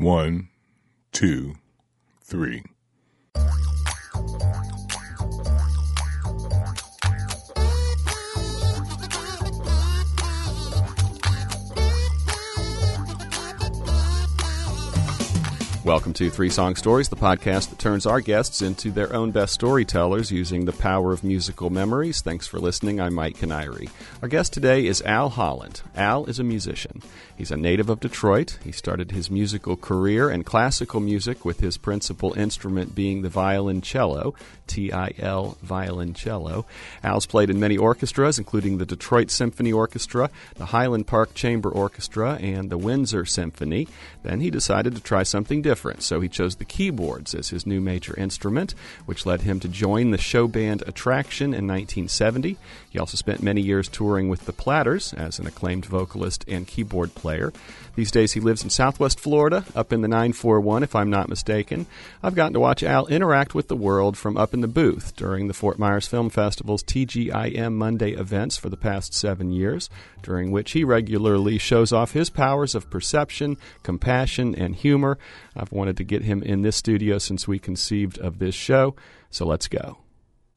One, two, three. Welcome to Three Song Stories, the podcast that turns our guests into their own best storytellers using the power of musical memories. Thanks for listening. I'm Mike Canary. Our guest today is Al Holland. Al is a musician. He's a native of Detroit. He started his musical career in classical music with his principal instrument being the violoncello, T I L violoncello. Al's played in many orchestras, including the Detroit Symphony Orchestra, the Highland Park Chamber Orchestra, and the Windsor Symphony. Then he decided to try something different, so he chose the keyboards as his new major instrument, which led him to join the show band Attraction in 1970. He also spent many years touring with the Platters as an acclaimed vocalist and keyboard player. These days he lives in southwest Florida, up in the 941, if I'm not mistaken. I've gotten to watch Al interact with the world from up in the booth during the Fort Myers Film Festival's TGIM Monday events for the past seven years, during which he regularly shows off his powers of perception, compassion, and humor. I've wanted to get him in this studio since we conceived of this show, so let's go.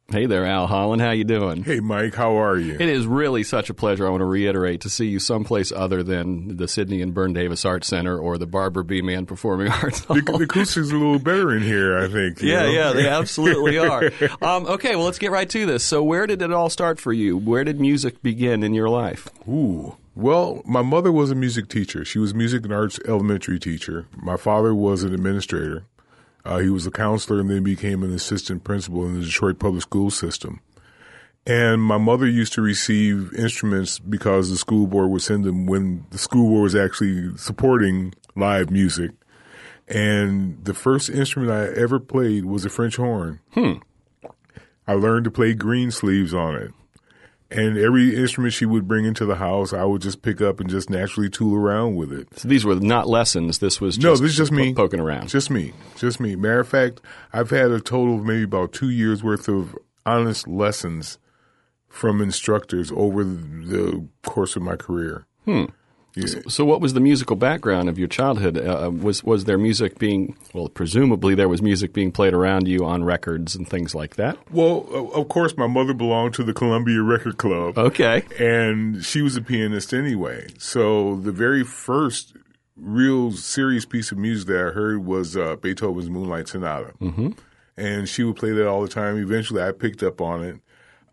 Hey there, Al Holland. How you doing? Hey, Mike, how are you? It is really such a pleasure. I want to reiterate to see you someplace other than the Sidney and Berne Davis Art Center or the Barbara B Mann Performing Arts Hall. The, the acoustics a little better in here, I think. Yeah, know? yeah, they absolutely are. Um, okay, well, let's get right to this. So, where did it all start for you? Where did music begin in your life? Ooh. Well, my mother was a music teacher. She was music and arts elementary teacher. My father was an administrator. Uh, he was a counselor and then became an assistant principal in the Detroit public school system. And my mother used to receive instruments because the school board would send them when the school board was actually supporting live music. And the first instrument I ever played was a French horn. Hmm. I learned to play Greensleeves on it. And every instrument she would bring into the house, I would just pick up and just naturally tool around with it. So these were not lessons. This was just No, this is just me poking around. Just me, just me. Matter of fact, I've had a total of maybe about two years worth of honest lessons from instructors over the, the course of my career. Hmm. Yeah. So, what was the musical background of your childhood? Uh, was was there music being well? Presumably, there was music being played around you on records and things like that. Well, of course, my mother belonged to the Columbia Record Club. Okay. and she was a pianist anyway. So the very first real serious piece of music that I heard was uh, Beethoven's Moonlight Sonata, mm-hmm. and she would play that all the time. Eventually, I picked up on it.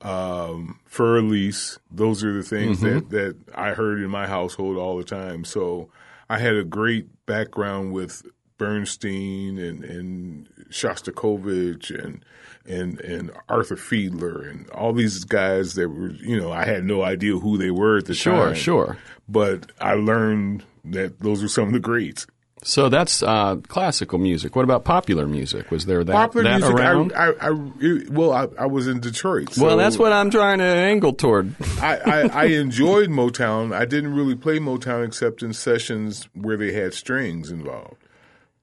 Um, Fur Elise, those are the things that that I heard in my household all the time. So I had a great background with Bernstein and and Shostakovich and and and Arthur Fiedler and all these guys that were you know I had no idea who they were at the time. Sure, sure. But I learned that those were some of the greats. So that's uh, classical music. What about popular music? Was there that, Popular that music, around? I, I, I well, I, I was in Detroit. well, that's what I'm trying to angle toward. I, I, I enjoyed Motown. I didn't really play Motown except in sessions where they had strings involved.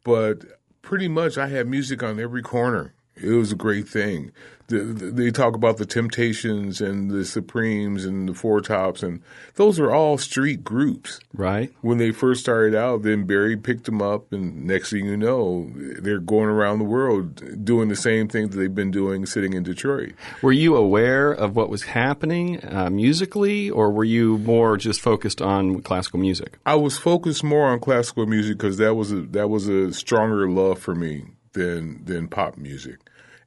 But pretty much, I had music on every corner. It was a great thing. The, the, they talk about the Temptations and the Supremes and the Four Tops, and those are all street groups. right. When they first started out, then Barry picked them up, and next thing you know, they're going around the world doing the same thing that they've been doing sitting in Detroit. Were you aware of what was happening uh, musically, or were you more just focused on classical music? I was focused more on classical music because that was a that was a stronger love for me than than pop music.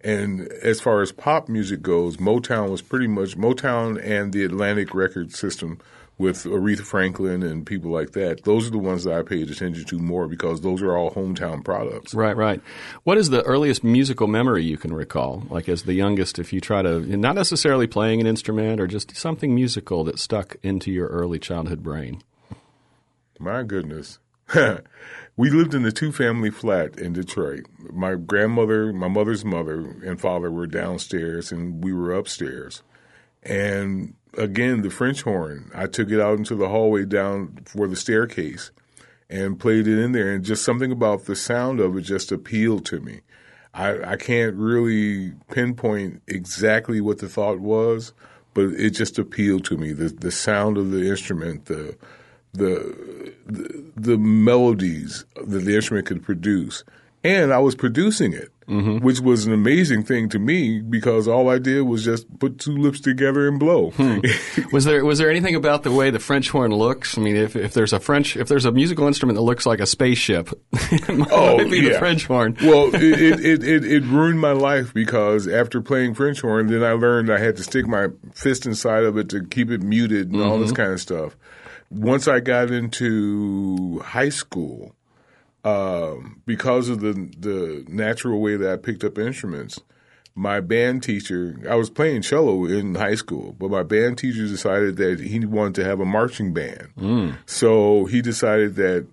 And as far as pop music goes, Motown was pretty much Motown and the Atlantic record system with Aretha Franklin and people like that. Those are the ones that I paid attention to more because those are all hometown products. Right, right. What is the earliest musical memory you can recall? Like as the youngest, if you try to, not necessarily playing an instrument or just something musical that stuck into your early childhood brain. My goodness. we lived in a two family flat in Detroit. My grandmother, my mother's mother, and father were downstairs, and we were upstairs. And again, the French horn, I took it out into the hallway down for the staircase and played it in there. And just something about the sound of it just appealed to me. I, I can't really pinpoint exactly what the thought was, but it just appealed to me. The the sound of the instrument, the the the, the melodies that the instrument could produce, and I was producing it, mm-hmm. which was an amazing thing to me because all I did was just put two lips together and blow. Hmm. was there was there anything about the way the French horn looks? I mean, if, if there's a French if there's a musical instrument that looks like a spaceship, it might oh, be yeah. the French horn. well, it, it, it, it ruined my life because after playing French horn, then I learned I had to stick my fist inside of it to keep it muted and mm-hmm. all this mm-hmm. kind of stuff. Once I got into high school, um, because of the the natural way that I picked up instruments, my band teacher, I was playing cello in high school, but my band teacher decided that he wanted to have a marching band. Mm. So he decided that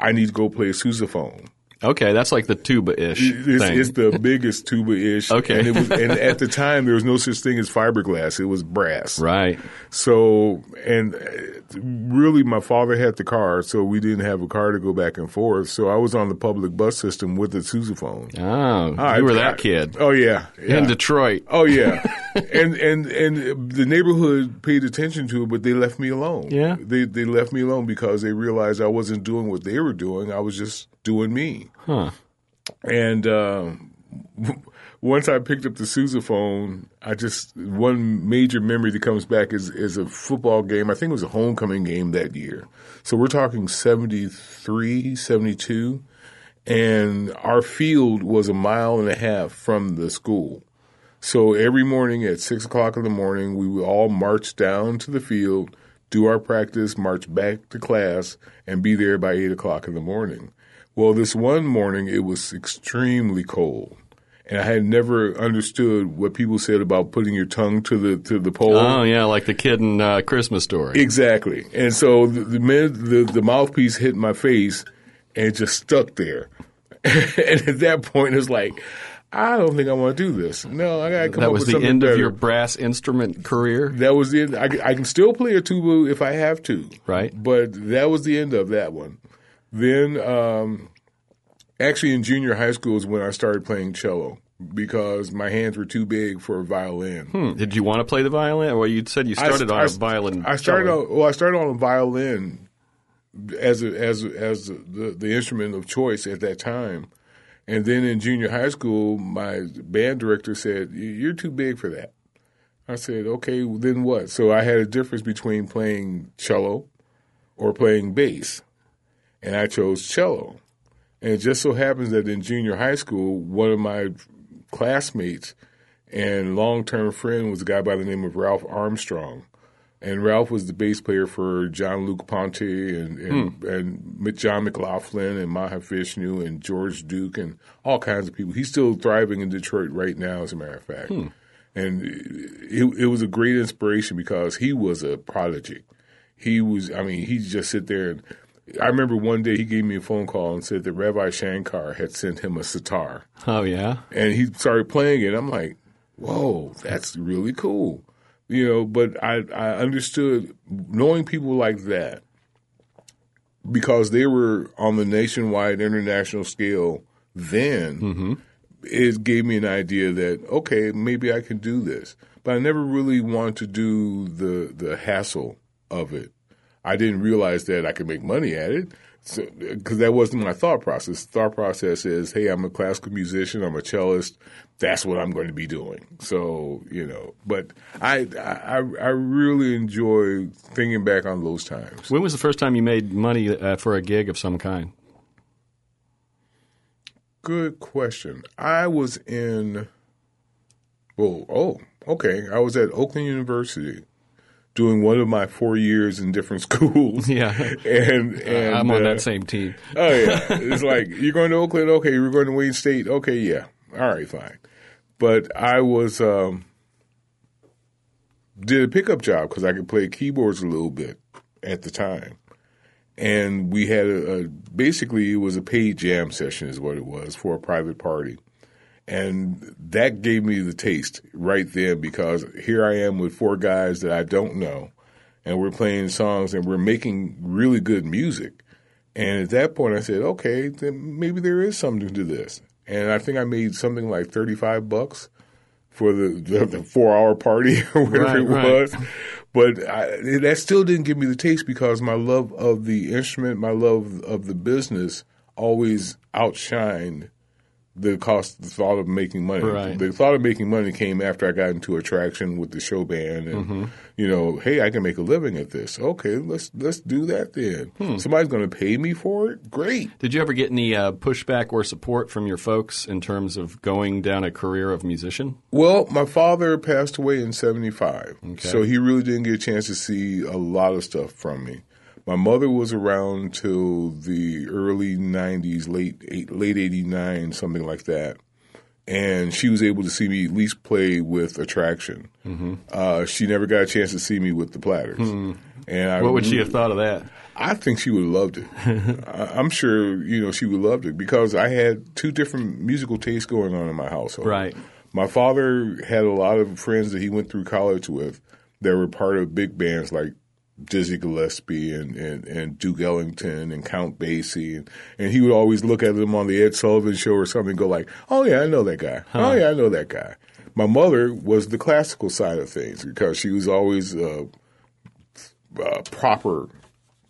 I need to go play sousaphone. Okay, that's like the tuba ish. It's, it's, the biggest tuba ish. okay, and, was, and, at the time there was no such thing as fiberglass; it was brass. Right. So, and really, my father had the car, so we didn't have a car to go back and forth. So I was on the public bus system with the sousaphone. Oh, I, you were that kid. Oh yeah, yeah. in Detroit. Oh yeah, and and and the neighborhood paid attention to it, but they left me alone. Yeah, they they left me alone because they realized I wasn't doing what they were doing. I was just doing me. Huh. And. Uh, once I picked up the sousaphone, I just one major memory that comes back is is a football game. I think it was a homecoming game that year. So we're talking 73, 72 and our field was a mile and a half from the school. So every morning at six o'clock in the morning, we would all march down to the field, do our practice, march back to class, and be there by eight o'clock in the morning. Well, this one morning it was extremely cold and I had never understood what people said about putting your tongue to the to the pole. Oh yeah, like the kid in uh, Christmas Story. Exactly. And so the the, the the mouthpiece hit my face and it just stuck there. and at that point, it's like. I don't think I want to do this. No, I got to come that up with something That was the end better. of your brass instrument career. That was the end. I, I can still play a tuba if I have to. Right. But that was the end of that one. Then um, Actually, in junior high school is when I started playing cello because my hands were too big for a violin. Hmm. Did you want to play the violin? Well, you said you started I, on I, a violin. I started on, well. I started on a violin as a, as a, as the, the instrument of choice at that time, and then in junior high school, my band director said, "You're too big for that." I said, "Okay, well, then what?" So I had a difference between playing cello or playing bass, and I chose cello. And it just so happens that in junior high school, one of my classmates and long term friend was a guy by the name of Ralph Armstrong. And Ralph was the bass player for Jean-Luc Ponty and and, hmm. and John McLaughlin and Mahavishnu and George Duke and all kinds of people. He's still thriving in Detroit right now, as a matter of fact. Hmm. And it, it was a great inspiration because he was a prodigy. He was, I mean, he just sit there and I remember one day he gave me a phone call and said that Ravi Shankar had sent him a sitar. Oh yeah, and he started playing it. I'm like, whoa, that's really cool, you know. But I I understood knowing people like that because they were on the nationwide international scale then. Mm-hmm. It gave me an idea that okay, maybe I can do this, but I never really wanted to do the the hassle of it I didn't realize that I could make money at it because so, that wasn't my thought process. The thought process is, hey, I'm a classical musician, I'm a cellist. That's what I'm going to be doing. So you know, but I I, I really enjoy thinking back on those times. When was the first time you made money uh, for a gig of some kind? Good question. I was in. Well, oh, okay. I was at Oakland University doing one of my four years in different schools. Yeah, and, and I'm on uh, that same team. oh yeah, it's like you're going to Oakland. Okay, you're going to Wayne State. Okay, yeah, all right, fine. But I was um, did a pickup job because I could play keyboards a little bit at the time, and we had a, a basically it was a paid jam session is what it was for a private party. And that gave me the taste right then because here I am with four guys that I don't know, and we're playing songs and we're making really good music. And at that point, I said, okay, then maybe there is something to this. And I think I made something like 35 bucks for the, the, the four hour party or whatever Right, it right. was. But I, that still didn't give me the taste because my love of the instrument, my love of the business always outshined the cost, the thought of making money. Right. The thought of making money came after I got into attraction with the show band, and Mm-hmm. you know, hey, I can make a living at this. Okay, let's let's do that then. Hmm. Somebody's going to pay me for it. Great. Did you ever get any uh, pushback or support from your folks in terms of going down a career of musician? Well, my father passed away in 75. So he really didn't get a chance to see a lot of stuff from me. My mother was around till the early 90s, late eight, late 89, something like that. And she was able to see me at least play with Attraction. Uh, she never got a chance to see me with the Platters. And I What would she have thought of that? I think she would have loved it. I- I'm sure you know she would have loved it because I had two different musical tastes going on in my household. Right. My father had a lot of friends that he went through college with that were part of big bands like Dizzy Gillespie and, and, and Duke Ellington and Count Basie and, and he would always look at them on the Ed Sullivan show or something and go like, Oh yeah, I know that guy. Oh yeah, I know that guy. My mother was the classical side of things because she was always a, a proper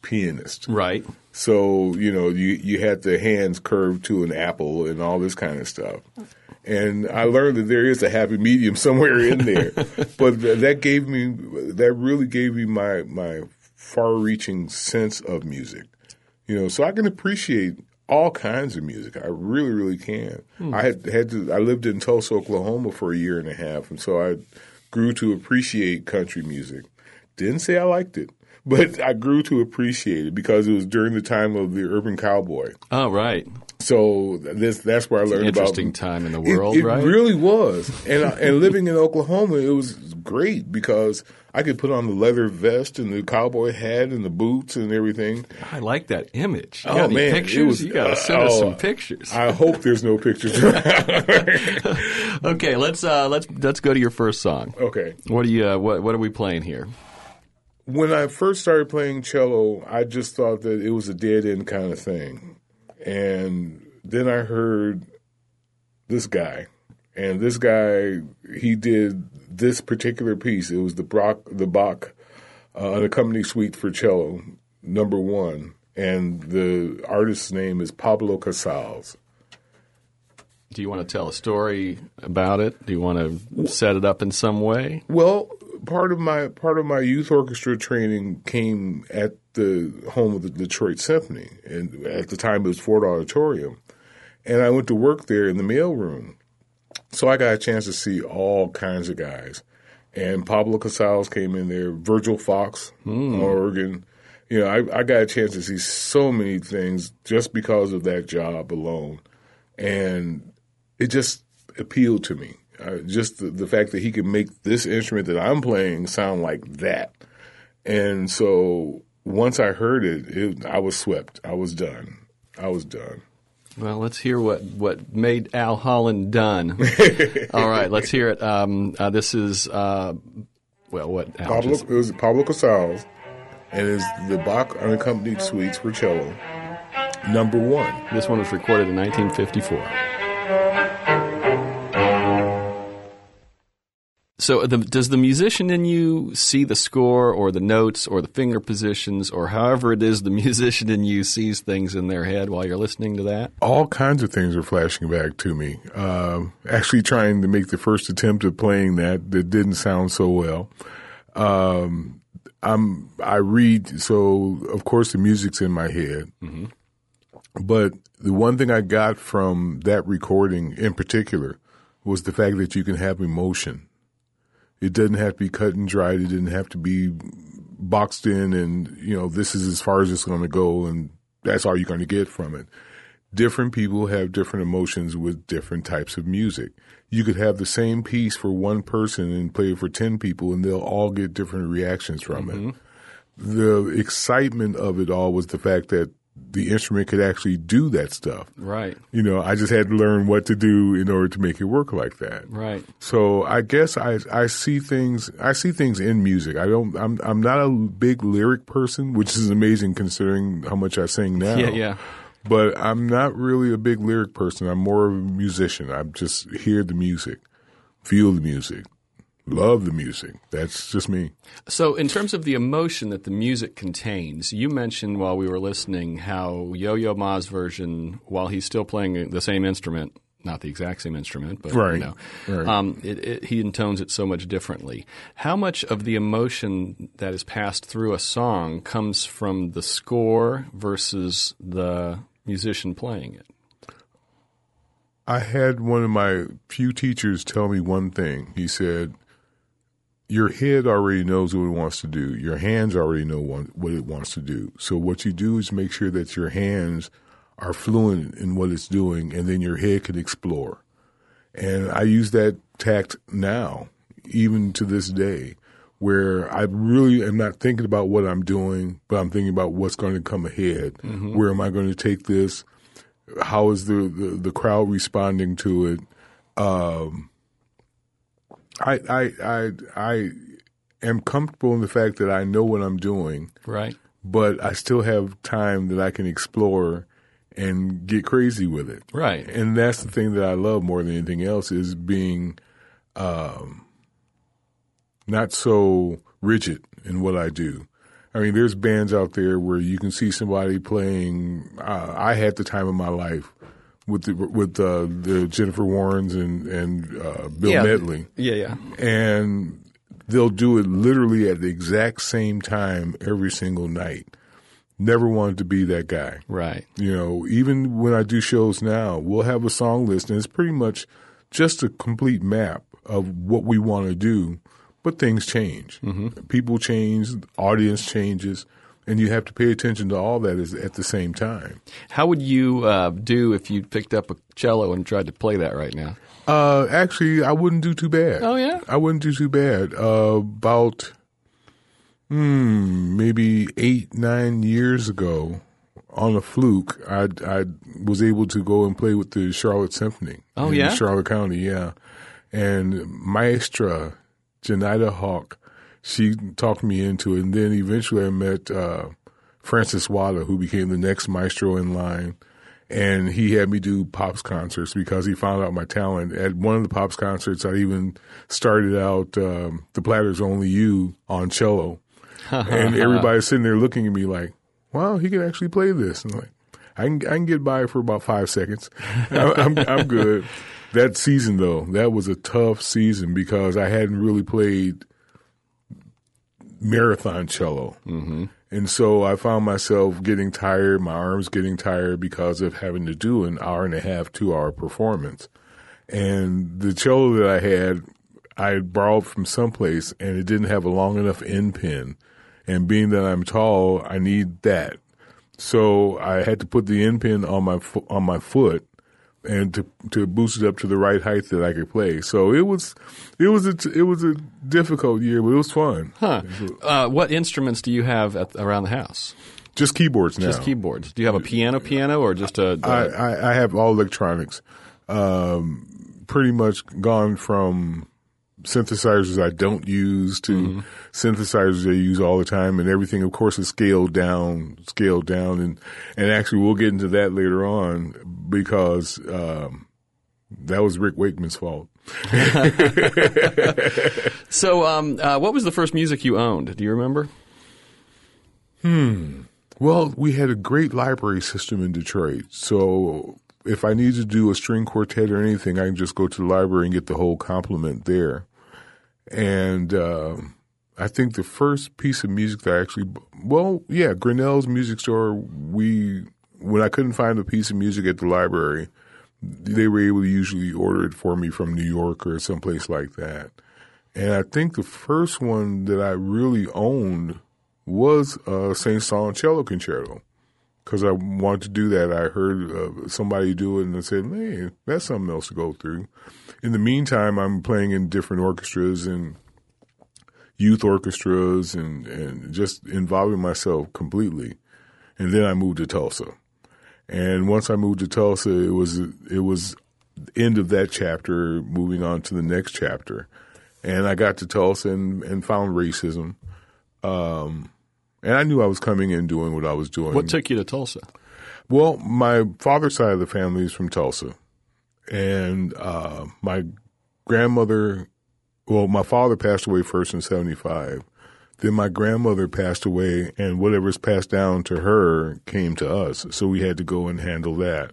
pianist. Right. So you know, you you had the hands curved to an apple and all this kind of stuff. And I learned that there is a happy medium somewhere in there. but th- that gave me that really gave me my my far-reaching sense of music. You know, so I can appreciate all kinds of music. I really, really can. Hmm. I had had to. I lived in Tulsa, Oklahoma, for a year and a half, and so I grew to appreciate country music. Didn't say I liked it, but I grew to appreciate it because it was during the time of the urban cowboy. Oh, right. So this that's where I learned about Interesting time in the world, it, right? really was, and and living in Oklahoma, it was great because I could put on the leather vest and the cowboy hat and the boots and everything. I like that image. You Oh, man, pictures? was- you got to uh, send us oh, some pictures. I hope there's no pictures. okay, let's uh, let's let's go to your first song. okay. What do you uh, what what are we playing here? When I first started playing cello, I just thought that it was a dead end kind of thing. And then I heard this guy. And this guy, he did this particular piece. It was the Brock, the Bach, uh, an accompanying suite for cello, number one. And the artist's name is Pablo Casals. Do you want to tell a story about it? Do you want to set it up in some way? Well, part of my part of my youth orchestra training came at the home of the Detroit Symphony, and at the time it was Ford Auditorium, and I went to work there in the mail room, so I got a chance to see all kinds of guys, and Pablo Casals came in there, Virgil Fox hmm. on organ. You know, I, I got a chance to see so many things just because of that job alone, and it just appealed to me. Uh, just the, the fact that he could make this instrument that I'm playing sound like that. And so once I heard it, it, I was swept. I was done. I was done. Well, let's hear what, what made Al Holland done. All right, let's hear it. Um, uh, this is, uh, well, what Al Pablo, just- it was Pablo Casals, and it's the Bach unaccompanied suites for cello, number one. this one was recorded in 1954. So, the, does the musician in you see the score or the notes or the finger positions or however it is the musician in you sees things in their head while you're listening to that? all kinds of things are flashing back to me. Um actually, trying to make the first attempt at playing that that didn't sound so well. Um, I'm I read so of course the music's in my head, but the one thing I got from that recording in particular was the fact that you can have emotion. It doesn't have to be cut and dried. It didn't have to be boxed in and, you know, this is as far as it's going to go and that's all you're going to get from it. Different people have different emotions with different types of music. You could have the same piece for one person and play it for 10 people and they'll all get different reactions from it. Mm-hmm. The excitement of it all was the fact that the instrument could actually do that stuff. Right, You know, I just had to learn what to do in order to make it work like that. right. So I guess I I see things I see things in music. I don't I'm I'm not a big lyric person, which is amazing considering how much I sing now. Yeah, yeah. But I'm not really a big lyric person. I'm more of a musician. I just hear the music. feel the music, love the music. That's just me. So, in terms of the emotion that the music contains, you mentioned while we were listening how Yo Yo Ma's version, while he's still playing the same instrument, not the exact same instrument, but Right. you know, Right. um, it, it, he intones it so much differently. How much of the emotion that is passed through a song comes from the score versus the musician playing it? I had one of my few teachers tell me one thing. He said, Your head already knows what it wants to do. Your hands already know what it wants to do. So, what you do is make sure that your hands are fluent in what it's doing, and then your head can explore. And I use that tact now, even to this day, where I really am not thinking about what I'm doing, but I'm thinking about what's going to come ahead. Where am I going to take this? How is the, the, the crowd responding to it? Um, I, I, I, I am comfortable in the fact that I know what I'm doing, Right. but I still have time that I can explore and get crazy with it. Right. And that's the thing that I love more than anything else is being um, not so rigid in what I do. I mean, there's bands out there where you can see somebody playing. Uh, I had the time of my life with the, with uh, the Jennifer Warnes and and uh, Bill Yeah. Medley, Yeah, yeah. and they'll do it literally at the exact same time every single night. Never wanted to be that guy. Right. You know, even when I do shows now, we'll have a song list and it's pretty much just a complete map of what we want to do, but things change. Mm-hmm. People change, audience changes, and you have to pay attention to all that is at the same time. How would you uh, do if you picked up a cello and tried to play that right now? Uh, actually, I wouldn't do too bad. Oh, yeah? I wouldn't do too bad. Uh, about, hmm, maybe eight, nine years ago, on a fluke, I I was able to go and play with the Charlotte Symphony. Oh, in yeah? Charlotte County, yeah. And Maestra Janita Hawk, she talked me into it, and then eventually I met uh, Francis Wada, who became the next maestro in line. And he had me do pops concerts because he found out my talent. At one of the pops concerts, I even started out um, "The Platter's Only You" on cello, and everybody's sitting there looking at me like, "Wow, he can actually play this." And I'm like, I can I can get by for about five seconds. I- I'm I'm good. That season though, that was a tough season because I hadn't really played marathon cello. Mm-hmm. And so I found myself getting tired, my arms getting tired because of having to do an hour and a half, two hour performance. And the cello that I had, I had borrowed from someplace and it didn't have a long enough end pin. And being that I'm tall, I need that. So I had to put the end pin on my fo- on my foot and to to boost it up to the right height that I could play. So it was it was a it was a difficult year, but it was fun. Huh. Uh, what instruments do you have at, around the house? Just keyboards now. Just keyboards. Do you have a piano, piano, or just a? I, I, I have all electronics. Um, pretty much gone from synthesizers I don't use to synthesizers I use all the time, and everything, of course, is scaled down, scaled down, and and actually we'll get into that later on because um, that was Rick Wakeman's fault. so, um, uh, what was the first music you owned? Do you remember? Hmm. Well, we had a great library system in Detroit. So if I need to do a string quartet or anything, I can just go to the library and get the whole complement there. And um I think the first piece of music that I actually, well, yeah, Grinnell's Music Store. We when I couldn't find a piece of music at the library, they were able to usually order it for me from New York or someplace like that. And I think the first one that I really owned was uh, Saint-Saëns Cello Concerto because I wanted to do that. I heard uh, somebody do it and I said, man, that's something else to go through. In the meantime, I'm playing in different orchestras and youth orchestras and, and just involving myself completely. And then I moved to Tulsa. And once I moved to Tulsa, it was it was end of that chapter, moving on to the next chapter. And I got to Tulsa and, and found racism. Um, and I knew I was coming in doing what I was doing. What took you to Tulsa? Well, my father's side of the family is from Tulsa, and uh, my grandmother, well, my father passed away first in 75. Then my grandmother passed away, and whatever's passed down to her came to us. So we had to go and handle that.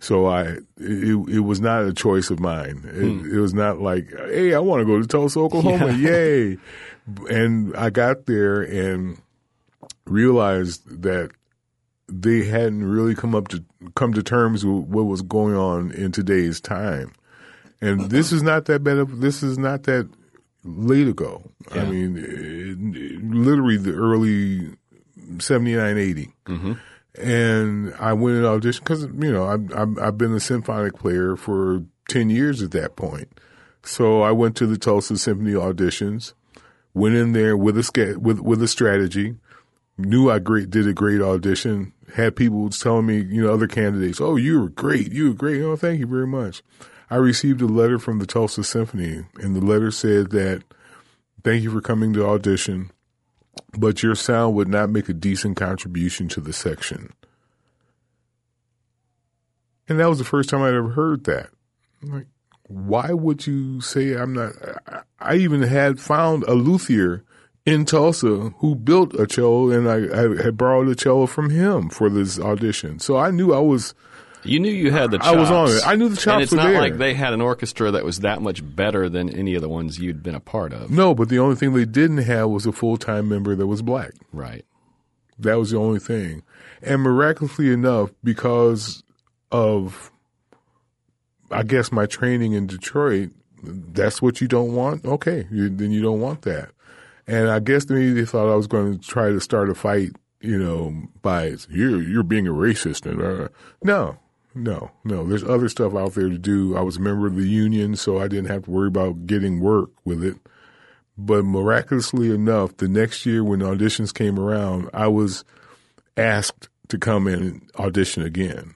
So I, it, it was not a choice of mine. It, hmm. it was not like, hey, I want to go to Tulsa, Oklahoma, yeah. yay! And I got there and realized that they hadn't really come up to come to terms with what was going on in today's time. And this is not that bad of this is not that late ago. Yeah. I mean, it, it, literally the early 79, 80. Mm-hmm. And I went and auditioned because, you know, I've, I've, I've been a symphonic player for 10 years at that point. So I went to the Tulsa Symphony auditions, went in there with a, with, with a strategy, knew I great, did a great audition, had people telling me, you know, other candidates, oh, you were great. You were great. Oh, thank you very much. I received a letter from the Tulsa Symphony, and the letter said that, thank you for coming to audition, but your sound would not make a decent contribution to the section. And that was the first time I'd ever heard that. I'm like, why would you say I'm not? I even had found a luthier in Tulsa who built a cello, and I, I, had borrowed a cello from him for this audition. So I knew I was. You knew you had the chops. I was on it. I knew the chops And it's not there. like they had an orchestra that was that much better than any of the ones you'd been a part of. No, but the only thing they didn't have was a full time member that was black. Right. That was the only thing. And miraculously enough, because of, I guess, my training in Detroit, that's what you don't want? Okay, you, then you don't want that. And I guess maybe they thought I was going to try to start a fight, you know, by you're you're being a racist and uh, no, no, no. There's other stuff out there to do. I was a member of the union, so I didn't have to worry about getting work with it. But miraculously enough, the next year when auditions came around, I was asked to come in and audition again.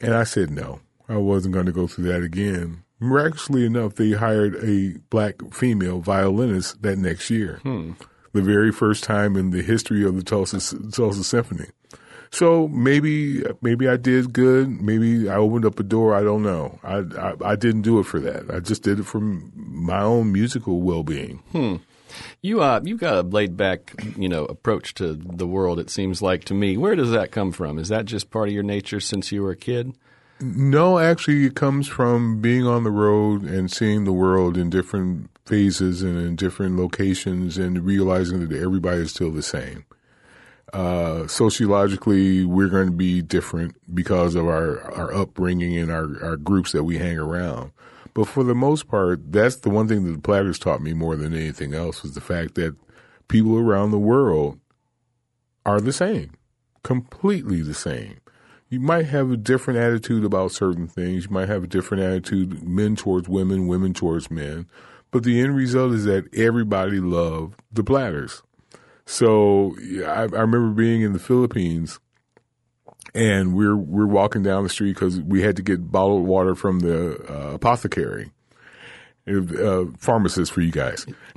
And I said no. I wasn't going to go through that again miraculously enough, they hired a black female violinist that next year. Hmm. The very first time in the history of the Tulsa, Tulsa Symphony. So maybe maybe I did good. Maybe I opened up a door. I don't know. I, I, I didn't do it for that. I just did it for my own musical well being. Hmm. You uh you've got a laid back you know approach to the world. It seems like to me. Where does that come from? Is that just part of your nature since you were a kid? No, actually, it comes from being on the road and seeing the world in different phases and in different locations and realizing that everybody is still the same. Uh, sociologically, we're going to be different because of our, our upbringing and our, our groups that we hang around. But for the most part, that's the one thing that the Platters taught me more than anything else was the fact that people around the world are the same, completely the same you might have a different attitude about certain things. You might have a different attitude, men towards women, women towards men. But the end result is that everybody loved the Platters. So I, I remember being in the Philippines and we're we're walking down the street because we had to get bottled water from the uh, apothecary, uh, pharmacist for you guys.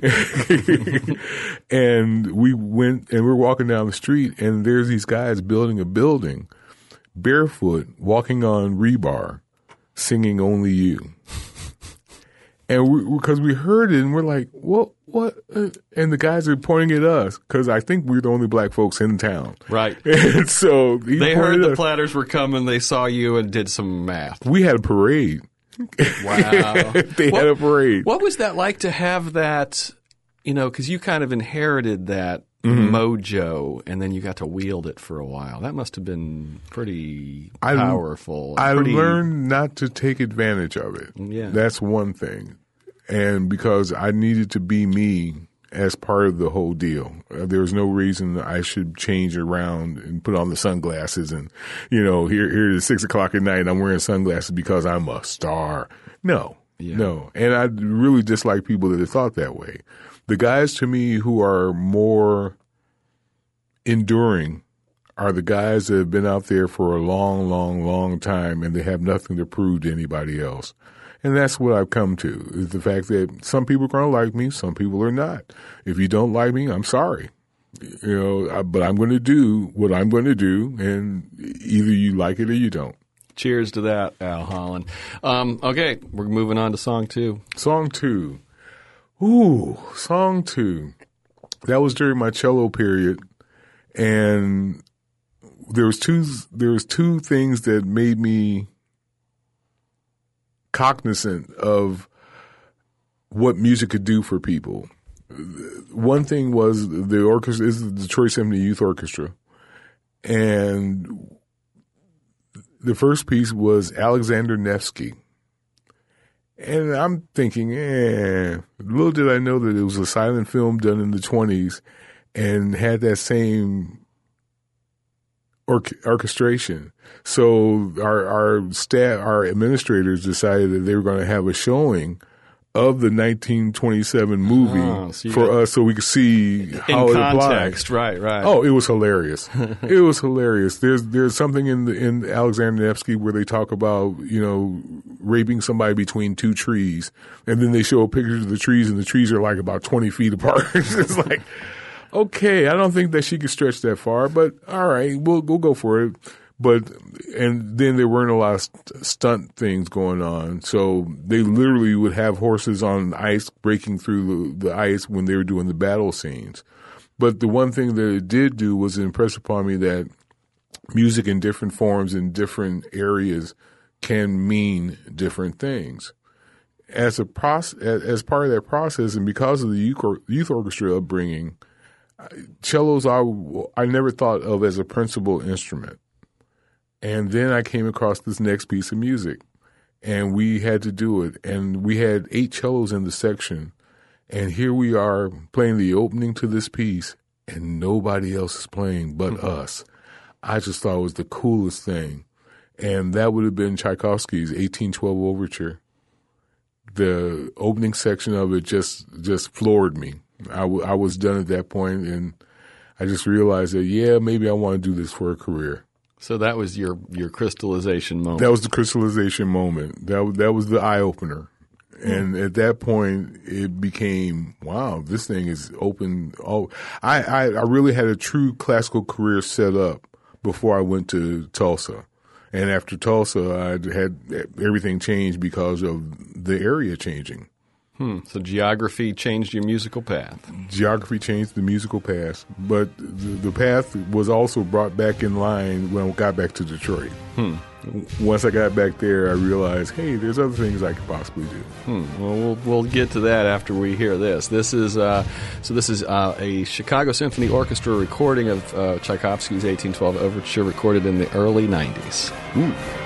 and we went and we're walking down the street, and there's these guys building a building barefoot, walking on rebar, singing "Only You." and because we, we, heard it, and we're like, "What? What?" Uh, and the guys are pointing at us because I think we're the only black folks in town, right? And so they heard the us. platters were coming. They saw you and did some math. We had a parade. Wow, they what, had a parade. What was that like to have that? You know, because you kind of inherited that mm-hmm. mojo, and then you got to wield it for a while. That must have been pretty powerful. I, pretty... learned not to take advantage of it. Yeah, that's one thing, and because I needed to be me as part of the whole deal. Uh, there was no reason I should change around and put on the sunglasses and, you know, here, here it is six o'clock at night. I'm wearing sunglasses because I'm a star. No, yeah. no. And I really dislike people that have thought that way the guys to me who are more enduring are the guys that have been out there for a long, long, long time and they have nothing to prove to anybody else. And that's what I've come to is the fact that some people are going to like me, some people are not. If you don't like me, I'm sorry. You know, but I'm going to do what I'm going to do, and either you like it or you don't. Cheers to that, Al Holland. Um, okay, we're moving on to song two. Song two. Ooh, song two. That was during my cello period, and there was two. There was two things that made me cognizant of what music could do for people. One thing was the orchestra is the Detroit Symphony Youth Orchestra, and the first piece was Alexander Nevsky. And I'm thinking, eh, little did I know that it was a silent film done in the 20s and had that same or- orchestration. So our, our staff, our administrators decided that they were going to have a showing of the 1927 movie Oh, so for us so we could see how In it applies. right, right. Oh, it was hilarious. it was hilarious. There's there's something in the, in Alexander Nevsky where they talk about you know raping somebody between two trees, and then they show a picture of the trees, and the trees are like about twenty feet apart. it's like, okay, I don't think that she could stretch that far, but all right, we'll we'll go for it. But and then there weren't a lot of st- stunt things going on, so they literally would have horses on ice breaking through the, the ice when they were doing the battle scenes. But the one thing that it did do was impress upon me that music in different forms in different areas can mean different things. As a process, as part of that process, and because of the youth, orchestra upbringing, cellos I I never thought of as a principal instrument. And then I came across this next piece of music, and we had to do it. And we had eight cellos in the section, and here we are playing the opening to this piece, and nobody else is playing but mm-hmm. us. I just thought it was the coolest thing. And that would have been Tchaikovsky's 1812 Overture. The opening section of it just just floored me. I, w- I was done at that point, and I just realized that, yeah, maybe I want to do this for a career. So that was your your crystallization moment. That was the crystallization moment. That was, that was the eye opener. And at that point, it became wow. This thing is open. Oh, I, I I really had a true classical career set up before I went to Tulsa, and after Tulsa, I had everything changed because of the area changing. So geography changed your musical path. Geography changed the musical path, but the, the path was also brought back in line when I got back to Detroit. Once I got back there, I realized, hey, there's other things I could possibly do. Hmm. Well, we'll we'll get to that after we hear this. This is uh, so. This is uh, a Chicago Symphony Orchestra recording of uh, Tchaikovsky's 1812 Overture, recorded in the early 90s. yeah,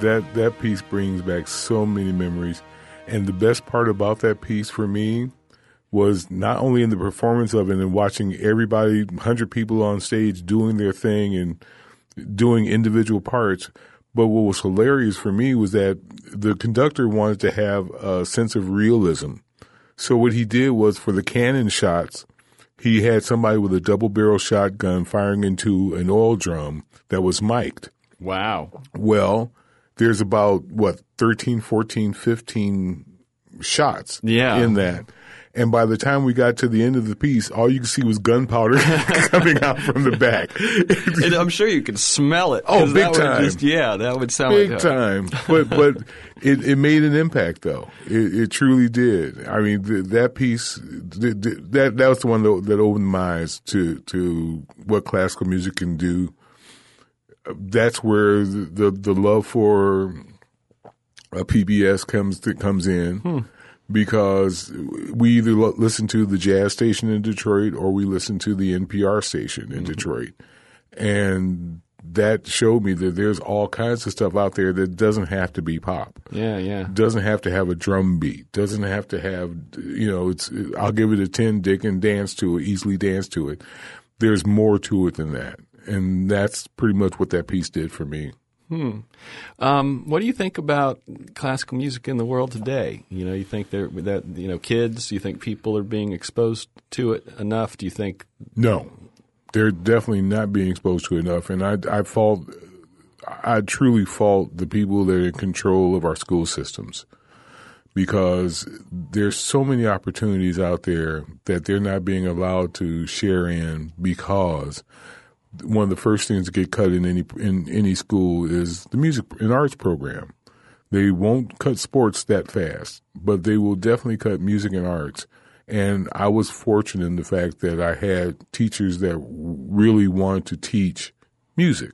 that that piece brings back so many memories, and the best part about that piece for me was not only in the performance of it and watching everybody, hundred people on stage doing their thing and doing individual parts, but what was hilarious for me was that the conductor wanted to have a sense of realism. So what he did was for the cannon shots, he had somebody with a double barrel shotgun firing into an oil drum that was mic'd. Wow. Well, there's about what 13, 14, 15 shots Yeah. in that. And by the time we got to the end of the piece, all you could see was gunpowder coming out from the back. And I'm sure you can smell it. Oh, big time. Just, yeah, that would sound Big like time. But but it, it made an impact though. It, it truly did. I mean th- that piece th- th- that that was the one that, that opened my eyes to to what classical music can do. That's where the the, the love for uh, a PBS comes to, comes in. Hmm. Because we either lo- listen to the jazz station in Detroit or we listen to the NPR station in mm-hmm. Detroit, and that showed me that there's all kinds of stuff out there that doesn't have to be pop. Yeah, yeah. doesn't have to have a drum beat. Doesn't have to have you know it's i'll give it a 10 dick and dance to it easily dance to it. There's more to it than that and that's pretty much what that piece did for me Um, what do you think about classical music in the world today? You know, you think there that you know kids. You think people are being exposed to it enough? Do you think? No, they're definitely not being exposed to it enough, and I, I fault, I truly fault the people that are in control of our school systems because there's so many opportunities out there that they're not being allowed to share in because one of the first things to get cut in any in any school is the music and arts program. They won't cut sports that fast, but they will definitely cut music and arts. And I was fortunate in the fact that I had teachers that really wanted to teach music.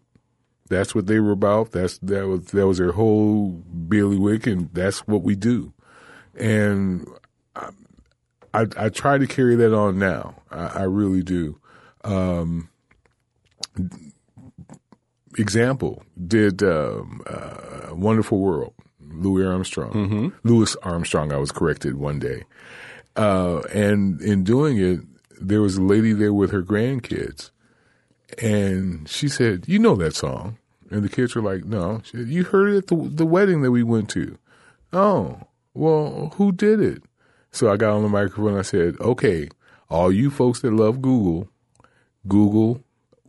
That's what they were about. That's that was that was their whole bailiwick, and that's what we do. And I, I, I try to carry that on now. I, I really do. Um, example did um, uh, Wonderful World, Louis Armstrong. Louis Armstrong, I was corrected one day. Uh, and in doing it, there was a lady there with her grandkids. And she said, You know that song. And the kids were like, No. She said, You heard it at the, the wedding that we went to. Oh, well, who did it? So I got on the microphone and I said, Okay, all you folks that love Google, Google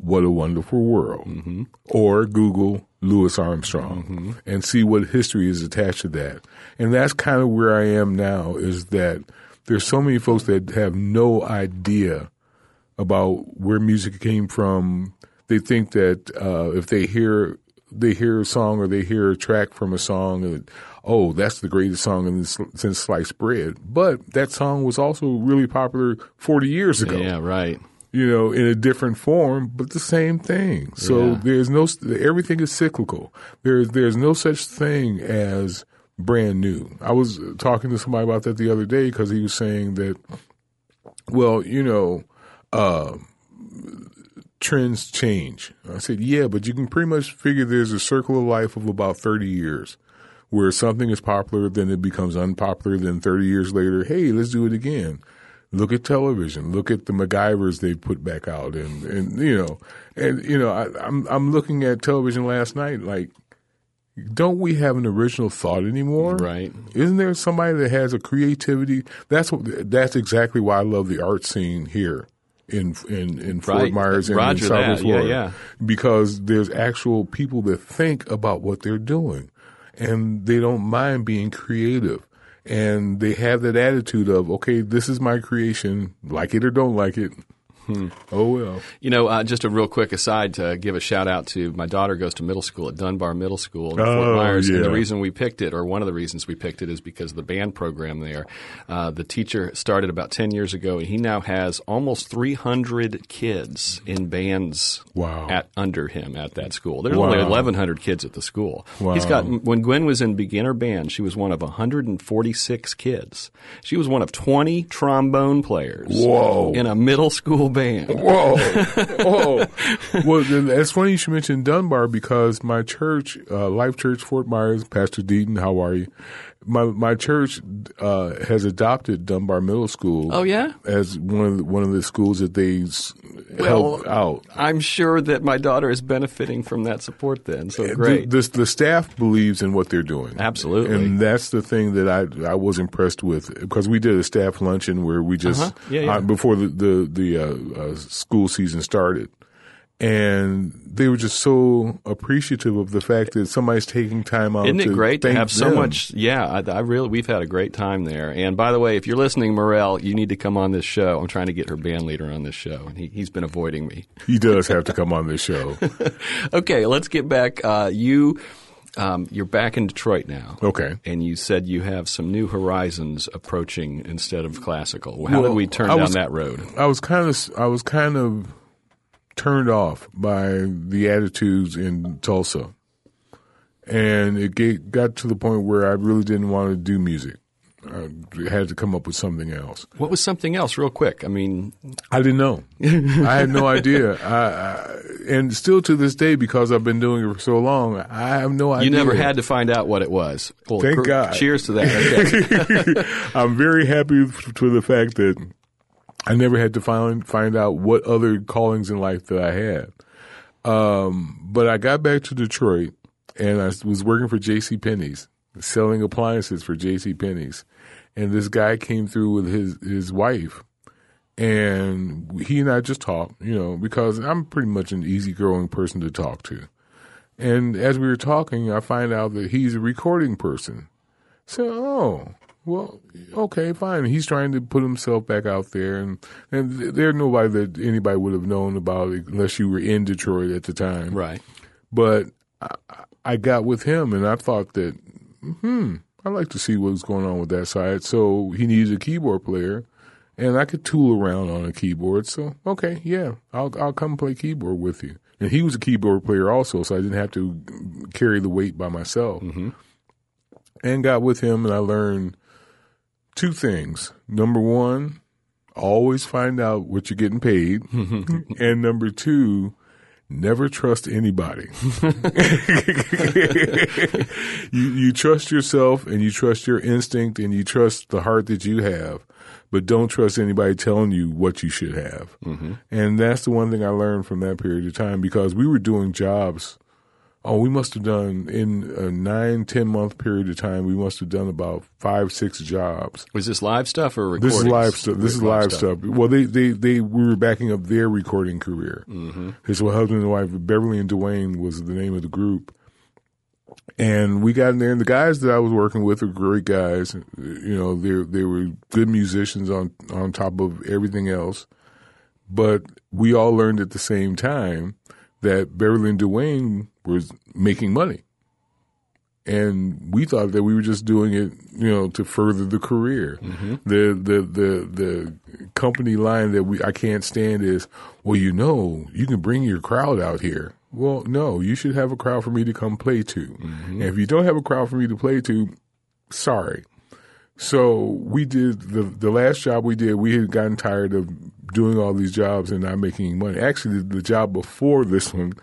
What a Wonderful World mm-hmm. or Google Louis Armstrong mm-hmm. and see what history is attached to that. And that's kind of where I am now is that there's so many folks that have no idea about where music came from. They think that uh, if they hear they hear a song or they hear a track from a song, and oh, that's the greatest song in this, since sliced bread. But that song was also really popular 40 years ago Yeah, right. You know, in a different form, but the same thing. So Yeah. there's no everything is cyclical. There's there's no such thing as brand new. I was talking to somebody about that the other day because he was saying that, well, you know, uh, trends change. I said, yeah, but you can pretty much figure there's a circle of life of about 30 years where something is popular, then it becomes unpopular, then 30 years later, hey, let's do it again. Look at television. Look at the MacGyvers they've put back out, and and you know, and you know, I, I'm I'm looking at television last night. Like, don't we have an original thought anymore? Right. Isn't there somebody that has a creativity? That's what. That's exactly why I love the art scene here in in in Fort Right. Myers and in Roger Southwest that. Yeah, Florida. yeah. Because there's actual people that think about what they're doing, and they don't mind being creative, and they have that attitude of, okay, this is my creation, like it or don't like it. Hmm. Oh well. You know, uh, just a real quick aside to give a shout out to my daughter goes to middle school at Dunbar Middle School in Oh, Fort Myers, and the reason we picked it, or one of the reasons we picked it, is because of the band program there. Uh, the teacher started about ten years ago, and he now has almost three hundred kids in bands Wow. at under him at that school. There's only eleven hundred kids at the school. Wow. He's got when Gwen was in beginner band, she was one of hundred and forty six kids. She was one of twenty trombone players. Whoa. In a middle school band. Whoa, whoa! well, then it's funny you should mention Dunbar because my church, uh, Life Church Fort Myers, Pastor Deaton, how are you? My my church uh, has adopted Dunbar Middle School. Oh, yeah? as one of the, one of the schools that they Well, help out. I'm sure that my daughter is benefiting from that support then. So great. The, the, the staff believes in what they're doing. Absolutely. And that's the thing that I I was impressed with because we did a staff luncheon where we just Uh-huh. Yeah, yeah. uh, before the the, the uh, uh, school season started, and they were just so appreciative of the fact that somebody's taking time out. Isn't it to great to have so them. much? Yeah, I, I really we've had a great time there. And by the way, if you're listening, Morel, you need to come on this show. I'm trying to get her band leader on this show, and he, he's been avoiding me. He does have to come on this show. Okay, let's get back. Uh, you um, you're back in Detroit now. Okay. And you said you have some new horizons approaching instead of classical. How did we turn I down was- that road? I was kind of I was kind of turned off by the attitudes in Tulsa, and it get, got to the point where I really didn't want to do music. I had to come up with something else. What was something else, real quick? I mean, I didn't know. I had no idea. I, I, and still to this day, because I've been doing it for so long, I have no idea. you never had to find out what it was. Well, Thank gr- God. Cheers to that. Okay. I'm very happy for the fact that I never had to find find out what other callings in life that I had. Um, but I got back to Detroit, and I was working for J.C. Penney's, selling appliances for J.C. Penney's, and this guy came through with his his wife, and he and I just talked, you know, because I'm pretty much an easygoing person to talk to. And as we were talking, I find out that he's a recording person. So, oh, well, okay, fine. He's trying to put himself back out there, and and there's nobody that anybody would have known about unless you were in Detroit at the time, Right. But I, I got with him, and I thought that, hmm, I'd like to see what's going on with that side. So he needs a keyboard player, and I could tool around on a keyboard. So okay, yeah, I'll I'll come play keyboard with you. And he was a keyboard player also, so I didn't have to carry the weight by myself. And got with him, and I learned two things. Number one, always find out what you're getting paid, and number two, never trust anybody. you you trust yourself and you trust your instinct and you trust the heart that you have, but don't trust anybody telling you what you should have. Mm-hmm. And that's the one thing I learned from that period of time because we were doing jobs. Oh, we must have done in a nine, ten month period of time. We must have done about five, six jobs. Was this live stuff or recordings? This is live stuff. This is live stuff. Well, they, they, they we were backing up their recording career. Mm-hmm. His husband and wife, Beverly and Dwayne, was the name of the group. And we got in there, and the guys that I was working with were great guys. You know, they they were good musicians on on top of everything else. But we all learned at the same time that Beverly and Dwayne was making money and we thought that we were just doing it, you know, to further the career. Mm-hmm. The the the the company line that we I can't stand is, well, you know, you can bring your crowd out here. Well, no, you should have a crowd for me to come play to. Mm-hmm. And if you don't have a crowd for me to play to, sorry. So we did the the last job we did. We had gotten tired of doing all these jobs and not making money. Actually, the, the job before this one,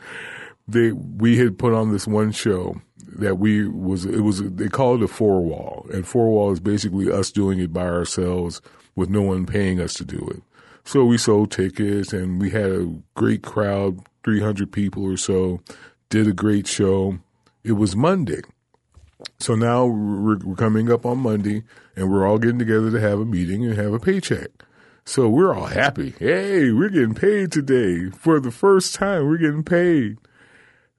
they we had put on this one show that we was it was they called it a four wall, and four wall is basically us doing it by ourselves with no one paying us to do it. So we sold tickets and we had a great crowd, three hundred people or so. Did a great show. It was Monday. So now we're, we're coming up on Monday and we're all getting together to have a meeting and have a paycheck. So we're all happy. Hey, we're getting paid today. For the first time, we're getting paid.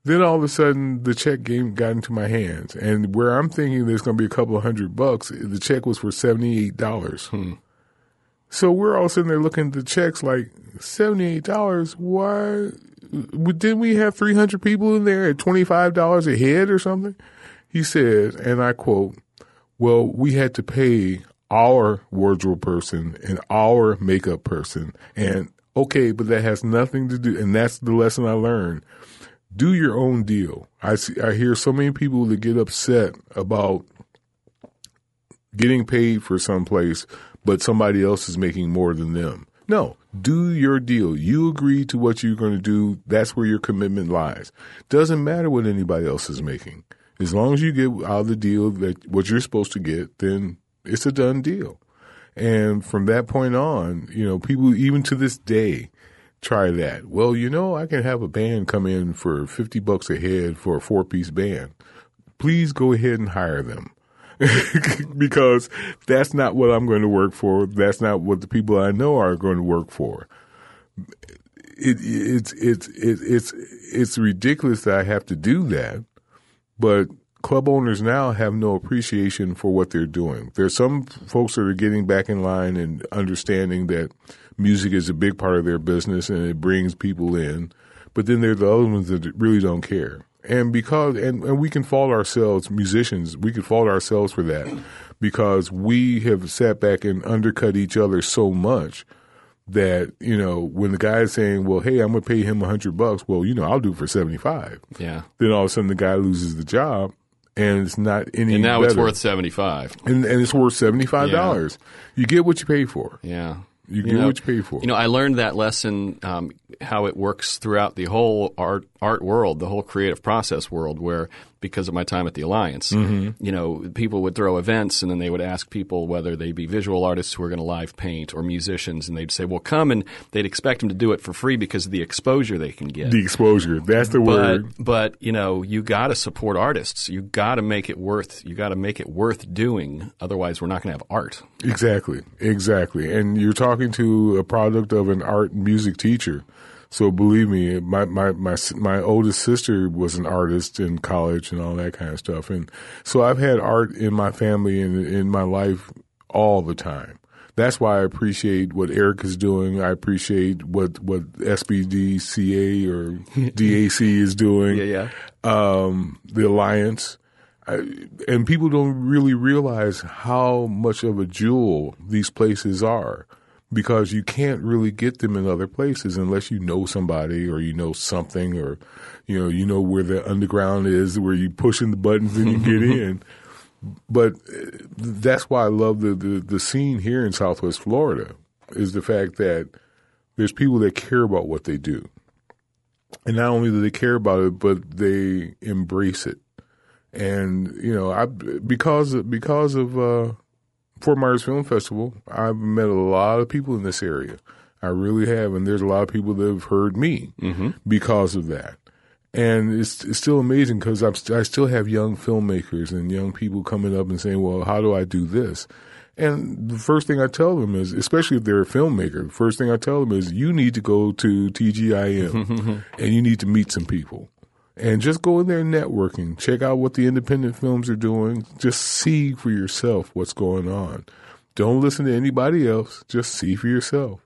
Then all of a sudden, the check game got into my hands. And where I'm thinking there's going to be a couple of hundred bucks, the check was for $78. Hmm. So we're all sitting there looking at the checks like, $78? Why? Didn't we have 300 people in there at $25 a head or something? He said, and I quote, well, we had to pay our wardrobe person and our makeup person. And okay, but that has nothing to do, and that's the lesson I learned. Do your own deal. I see, I hear so many people that get upset about getting paid for someplace, but somebody else is making more than them. No, do your deal. You agree to what you're going to do. That's where your commitment lies. Doesn't matter what anybody else is making. As long as you get out of the deal that what you're supposed to get, then it's a done deal. And from that point on, you know, people even to this day try that. Well, you know, I can have a band come in for 50 bucks a head for a four piece band. Please go ahead and hire them. because that's not what I'm going to work for. That's not what the people I know are going to work for. It, it's it's it's it's it's ridiculous that I have to do that, but club owners now have no appreciation for what they're doing. There's some folks that are getting back in line and understanding that music is a big part of their business and it brings people in, but then there are the other ones that really don't care. And because and, and we can fault ourselves, musicians, we can fault ourselves for that because we have sat back and undercut each other so much that you know when the guy is saying, "Well, hey, I'm gonna pay him a hundred bucks," well, you know, I'll do it for seventy five. Yeah. Then all of a sudden, the guy loses the job, and it's not any. And now it's worth 75. and, and it's worth seventy five dollars. You get what you pay for. Yeah. You get know, what you pay for. You know, I learned that lesson, um, how it works throughout the whole art art world, the whole creative process world, where because of my time at the Alliance, Mm-hmm. you know, people would throw events and then they would ask people whether they be visual artists who are going to live paint or musicians, and they'd say, "Well, come," and they'd expect them to do it for free because of the exposure they can get. The exposure. That's the but word. but you know you got to support artists. You got to make it worth. You got to make it worth doing. Otherwise, we're not going to have art. Exactly, exactly. And you're talking to a product of an art music teacher. So believe me, my, my, my, my oldest sister was an artist in college and all that kind of stuff. And so I've had art in my family and in my life all the time. That's why I appreciate what Eric is doing. I appreciate what, what SBDCA or DAC is doing. yeah. yeah. Um, the Alliance. I, and people don't really realize how much of a jewel these places are because you can't really get them in other places unless you know somebody or you know something or you know you know where the underground is where you pushing the buttons and you get in. But uh, that's why I love the, the the scene here in Southwest Florida is the fact that there's people that care about what they do. And not only do they care about it but they embrace it. And you know, I because of, because of uh, Fort Myers Film Festival, I've met a lot of people in this area. I really have, and there's a lot of people that have heard me mm-hmm. because of that. And it's, it's still amazing because st- I still have young filmmakers and young people coming up and saying, "Well, how do I do this?" And the first thing I tell them is, especially if they're a filmmaker, the first thing I tell them is, you need to go to TGIM and you need to meet some people and just go in there networking. Check out what the independent films are doing. Just see for yourself what's going on. Don't listen to anybody else. Just see for yourself.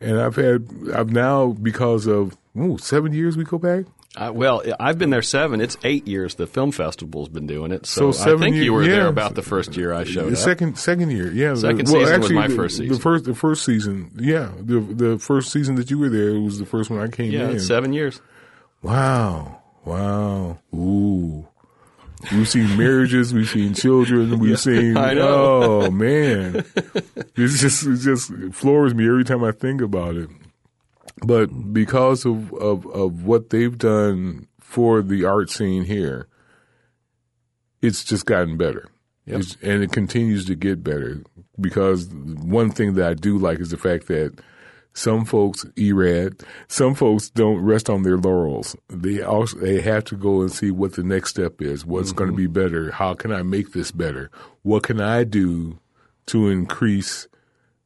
And I've had, I've now, because of, ooh, seven years we go back? Uh, well, I've been there seven. It's eight years. The film festival's been doing it. So, So I think year- you were there about the first year I showed The up. second second year, yeah. Second The- season was my the, first The season. first the first season, yeah. The the first season that you were there was the first one I came yeah, in. it's seven years. Wow. Wow. Ooh. We've seen marriages, we've seen children, we've seen I know. oh man. It's just it just floors me every time I think about it. But because of, of, of what they've done for the art scene here, it's just gotten better. Yep. And it continues to get better because one thing that I do like is the fact that some folks erad, some folks don't rest on their laurels. They also they have to go and see what the next step is. What's going to be better? How can I make this better? What can I do to increase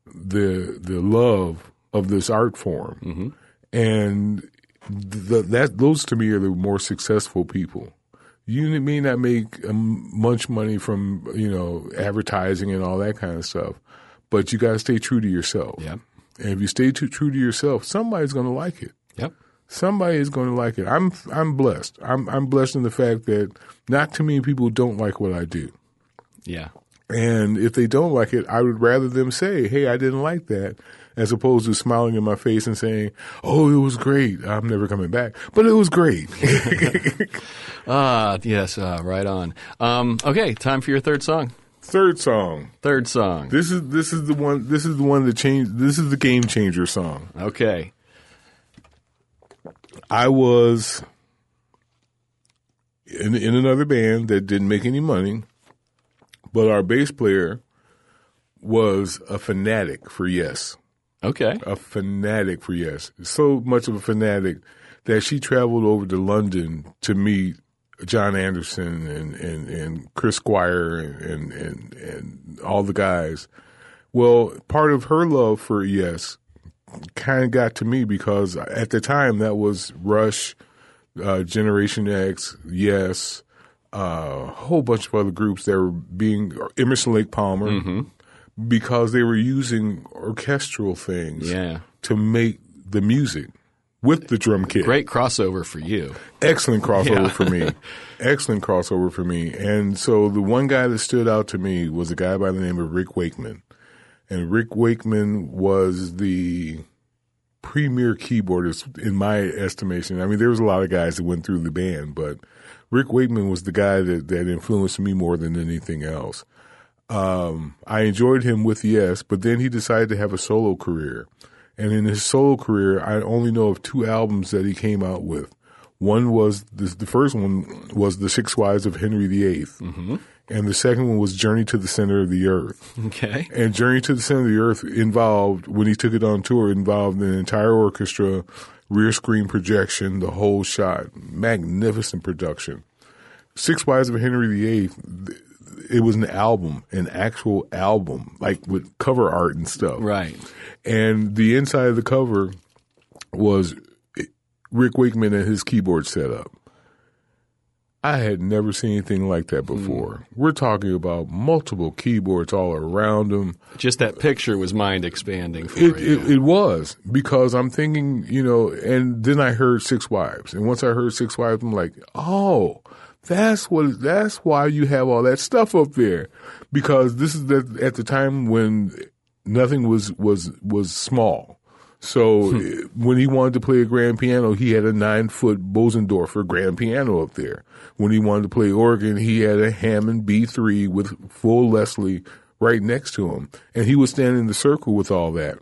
the the love of this art form? And th- that those to me are the more successful people. You may not make um, much money from you know advertising and all that kind of stuff, but you got to stay true to yourself. Yep. And if you stay too true to yourself, somebody's going to like it. Yep. Somebody is going to like it. I'm I'm blessed. I'm I'm blessed in the fact that not too many people don't like what I do. Yeah. And if they don't like it, I would rather them say, "Hey, I didn't like that," as opposed to smiling in my face and saying, "Oh, it was great. I'm never coming back." But it was great. Ah, yes. Uh, right on. Um, okay, time for your third song. Third song. Third song. This is this is the one. This is the one that changed. This is the game changer song. Okay. I was in in another band that didn't make any money, but our bass player was a fanatic for Yes. Okay. A fanatic for Yes. So much of a fanatic that she traveled over to London to meet Jon Anderson and, and, and Chris Squire and, and, and, all the guys. Well, part of her love for Yes kind of got to me because at the time that was Rush, uh, Generation X, Yes, uh, a whole bunch of other groups that were being Emerson Lake Palmer because they were using orchestral things Yeah. to make the music with the drum kit. Great crossover for you. Excellent crossover Yeah. for me. Excellent crossover for me. And so the one guy that stood out to me was a guy by the name of Rick Wakeman. And Rick Wakeman was the premier keyboardist in my estimation. I mean, there was a lot of guys that went through the band, but Rick Wakeman was the guy that, that influenced me more than anything else. Um, I enjoyed him with Yes, but then he decided to have a solo career. And in his solo career, I only know of two albums that he came out with. One was the, the first one was the Six Wives of Henry VIII, mm-hmm. and the second one was Journey to the Center of the Earth. Okay. And Journey to the Center of the Earth involved when he took it on tour involved an entire orchestra, rear screen projection, the whole shot, magnificent production. Six Wives of Henry VIII. It was an album, an actual album, like with cover art and stuff. Right. And the inside of the cover was Rick Wakeman and his keyboard setup. I had never seen anything like that before. Mm. We're talking about multiple keyboards all around him. Just that picture was mind expanding for it, you. It, it, was because I'm thinking, you know, and then I heard Six Wives, and once I heard Six Wives, I'm like, oh, that's what. That's why you have all that stuff up there, because this is the, at the time when nothing was was was small. So hmm. when he wanted to play a grand piano, he had a nine foot Bosendorfer grand piano up there. When he wanted to play organ, he had a Hammond B3 with full Leslie right next to him. And he was standing in the circle with all that.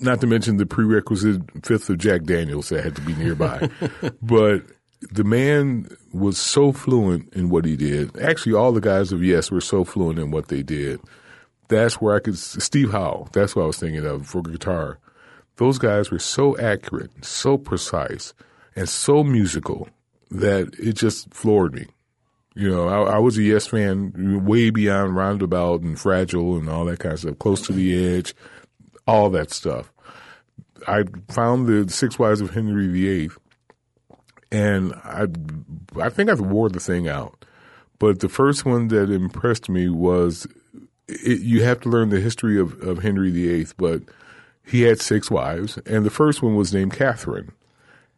Not to mention the prerequisite fifth of Jack Daniels that had to be nearby. but the man was so fluent in what he did. Actually, all the guys of Yes were so fluent in what they did. That's where I could, Steve Howe, that's what I was thinking of for guitar those guys were so accurate, so precise, and so musical that it just floored me. You know, I, I, was a Yes fan way beyond Roundabout and Fragile and all that kind of stuff, Close to the Edge, all that stuff. I found the Six Wives of Henry VIII, and I, I think I wore the thing out. But the first one that impressed me was it, you have to learn the history of, of Henry VIII, but – he had six wives, and the first one was named Catherine.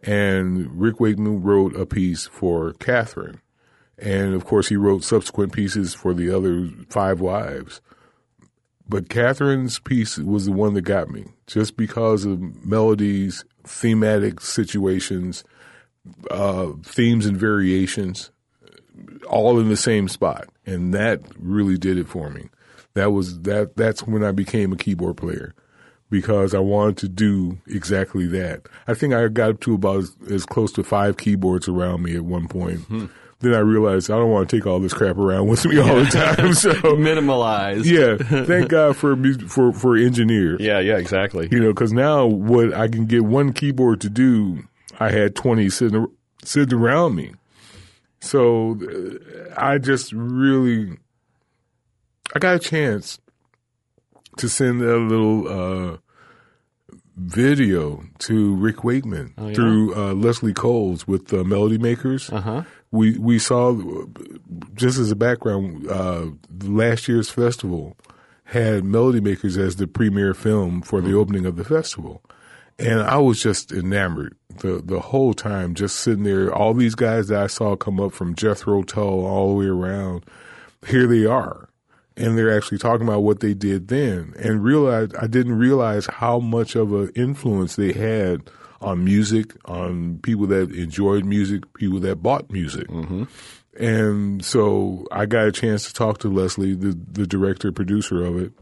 And Rick Wakeman wrote a piece for Catherine. And of course, he wrote subsequent pieces for the other five wives. But Catherine's piece was the one that got me, just because of melodies, thematic situations, uh, themes and variations, all in the same spot, and that really did it for me. That was that. That's when I became a keyboard player because I wanted to do exactly that. I think I got up to about as, as close to five keyboards around me at one point. Hmm. Then I realized I don't want to take all this crap around with me all the time. So minimalize. Yeah, thank God for for for engineers. Yeah, yeah, exactly. You know, because now what I can get one keyboard to do, I had twenty sitting sitting around me. So uh, I just really, I got a chance to send a little uh, video to Rick Wakeman oh, yeah? through uh, Leslie Coles with uh, Melody Makers. Uh-huh. We we saw just as a background uh, last year's festival had Melody Makers as the premiere film for the mm-hmm. opening of the festival. And I was just enamored the the whole time, just sitting there. All these guys that I saw come up from Jethro Tull all the way around, here they are and they're actually talking about what they did then and realize I didn't realize how much of an influence they had on music, on people that enjoyed music, people that bought music. Mm-hmm. And so I got a chance to talk to Leslie, the, the director, producer of it.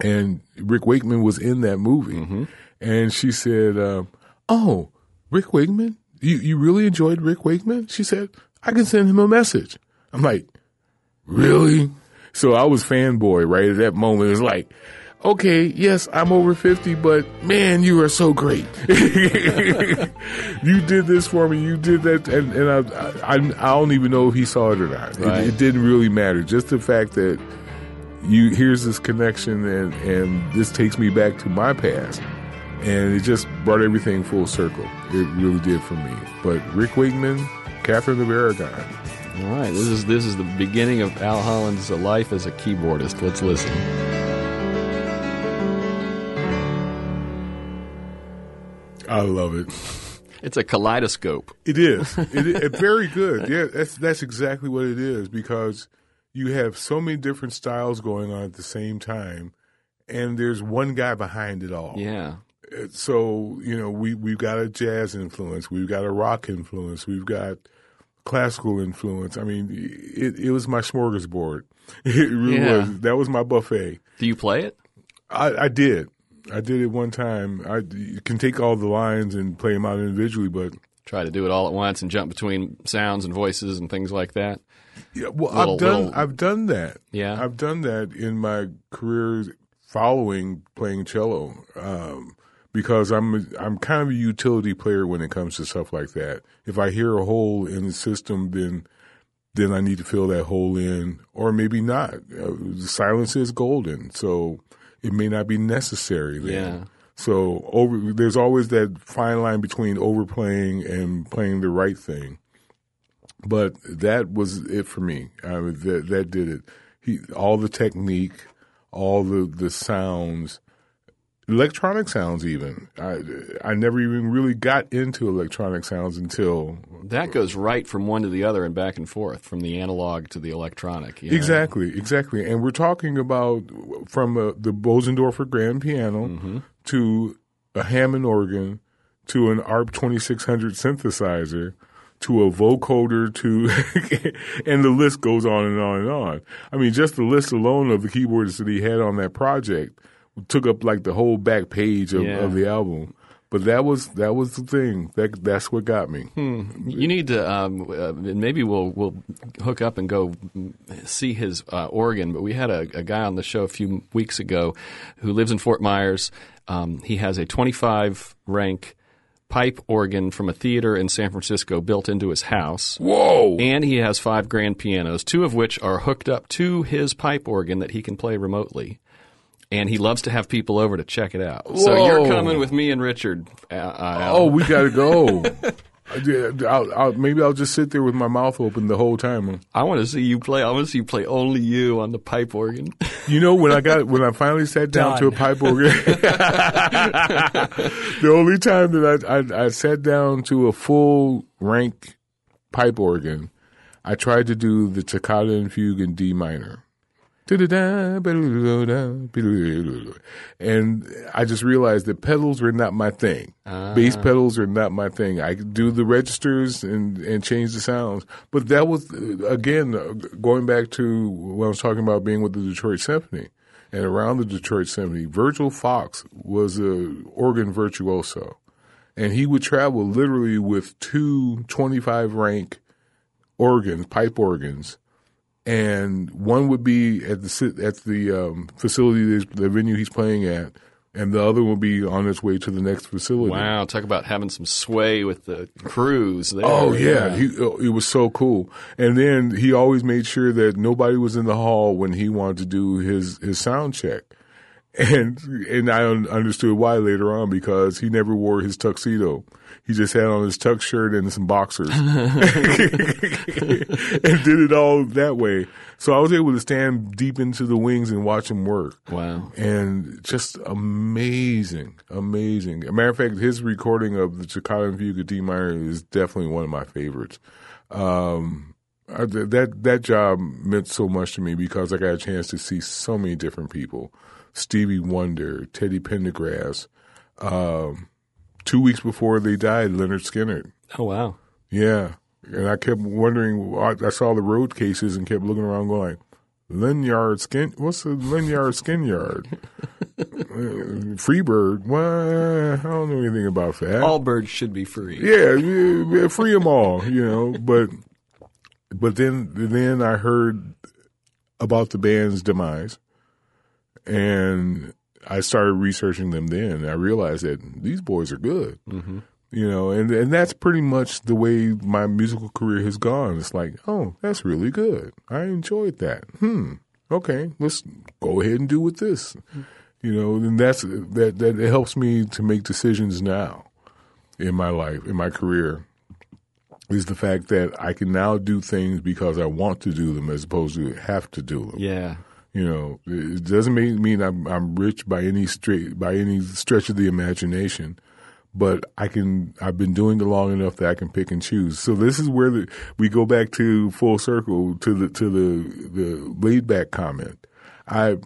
And Rick Wakeman was in that movie. Mm-hmm. And she said, uh, Oh, Rick Wakeman? You, you really enjoyed Rick Wakeman? She said, I can send him a message. I'm like, Really? So I was fanboy right at that moment. It was like, okay, yes, I'm over 50, but man, you are so great. you did this for me. You did that. And, and I, I, I, don't even know if he saw it or not. Right. It, it, didn't really matter. Just the fact that you, here's this connection and, and this takes me back to my past. And it just brought everything full circle. It really did for me. But Rick Wakeman, Catherine of Aragon, all right, this is this is the beginning of Al Holland's life as a keyboardist. Let's listen. I love it. It's a kaleidoscope. It is. It is very good. Yeah, that's that's exactly what it is because you have so many different styles going on at the same time, and there's one guy behind it all. Yeah. So you know we we've got a jazz influence, we've got a rock influence, we've got classical influence. I mean, it, it was my smorgasbord. It really yeah. was. That was my buffet. Do you play it? I, I did. I did it one time. I you can take all the lines and play them out individually, but try to do it all at once and jump between sounds and voices and things like that? Yeah, well, Little- I've done little- I've done that. Yeah. I've done that in my career following playing cello um, because I'm I'm kind of a utility player when it comes to stuff like that. If I hear a hole in the system, then then I need to fill that hole in, or maybe not. Uh, silence is golden, so it may not be necessary. Then. Yeah. So over, there's always that fine line between overplaying and playing the right thing. But that was it for me. I mean, that that did it. He all the technique, all the the sounds, electronic sounds. Even I I never even really got into electronic sounds until That goes right from one to the other and back and forth, from the analog to the electronic. you know? Exactly, exactly. And we're talking about from uh, the Bosendorfer grand piano to a Hammond organ to an ARP 2600 synthesizer to a vocoder to and the list goes on and on and on. I mean, just the list alone of the keyboards that he had on that project took up like the whole back page of, Yeah. of the album. But that was that was the thing. That that's what got me. You need to, um, uh, and maybe we'll we'll hook up and go see his uh, organ. But we had a, a guy on the show a few weeks ago who lives in Fort Myers. Um, he has a 25 rank pipe organ from a theater in San Francisco built into his house. Whoa! And he has five grand pianos, two of which are hooked up to his pipe organ that he can play remotely. And he loves to have people over to check it out. So you're coming with me and Richard. Uh, uh, Oh, we gotta go. I'll, I'll, maybe I'll just sit there with my mouth open the whole time. I want to see you play. I want to see you play only you on the pipe organ. You know, when I got when I finally sat down to a pipe organ, the only time that I, I I sat down to a full rank pipe organ, I tried to do the toccata and fugue in D minor. And I just realized that pedals were not my thing. Bass pedals are not my thing. I could do the registers and, and change the sounds. But that was, uh, again, uh, going back to what I was talking about being with the Detroit Symphony and around the Detroit Symphony, Virgil Fox was a organ virtuoso. And he would travel literally with two 25 rank organs, pipe organs, and one would be at the at the um, facility, the venue he's playing at, and the other will be on its way to the next facility. Wow, talk about having some sway with the crews there. Oh yeah, He, uh, it was so cool. And then he always made sure that nobody was in the hall when he wanted to do his his sound check. And and I understood why later on because he never wore his tuxedo. He just had on his tux shirt and some boxers, and did it all that way. So I was able to stand deep into the wings and watch him work Wow. and just amazing, amazing. As a matter of fact, his recording of the Toccata and Fugue at D minor is definitely one of my favorites. Um, I, that that job meant so much to me because I got a chance to see so many different people: Stevie Wonder, Teddy Pendergrass. Um, two weeks before they died, Lynyrd Skynyrd. Oh wow. Yeah, and I kept wondering. I, I saw the road cases and kept looking around, going, "Linyard skin? What's a Linyard skin yard? Uh, Freebird? What? I don't know anything about that. All birds should be free. yeah, yeah, yeah, free them all, you know. But but then then I heard about the band's demise, and I started researching them. Then I realized that these boys are good, mm-hmm. you know, and and that's pretty much the way my musical career has gone. It's like, oh, that's really good. I enjoyed that. Hmm. Okay, let's go ahead and do with this. You know, and that's that that it helps me to make decisions now in my life, in my career, is the fact that I can now do things because I want to do them as opposed to have to do them. Yeah. You know, it doesn't mean, mean I'm, I'm rich by any straight by any stretch of the imagination, but I can. I've been doing it long enough that I can pick and choose. So this is where the, we go back to full circle to the to the the laid back comment. I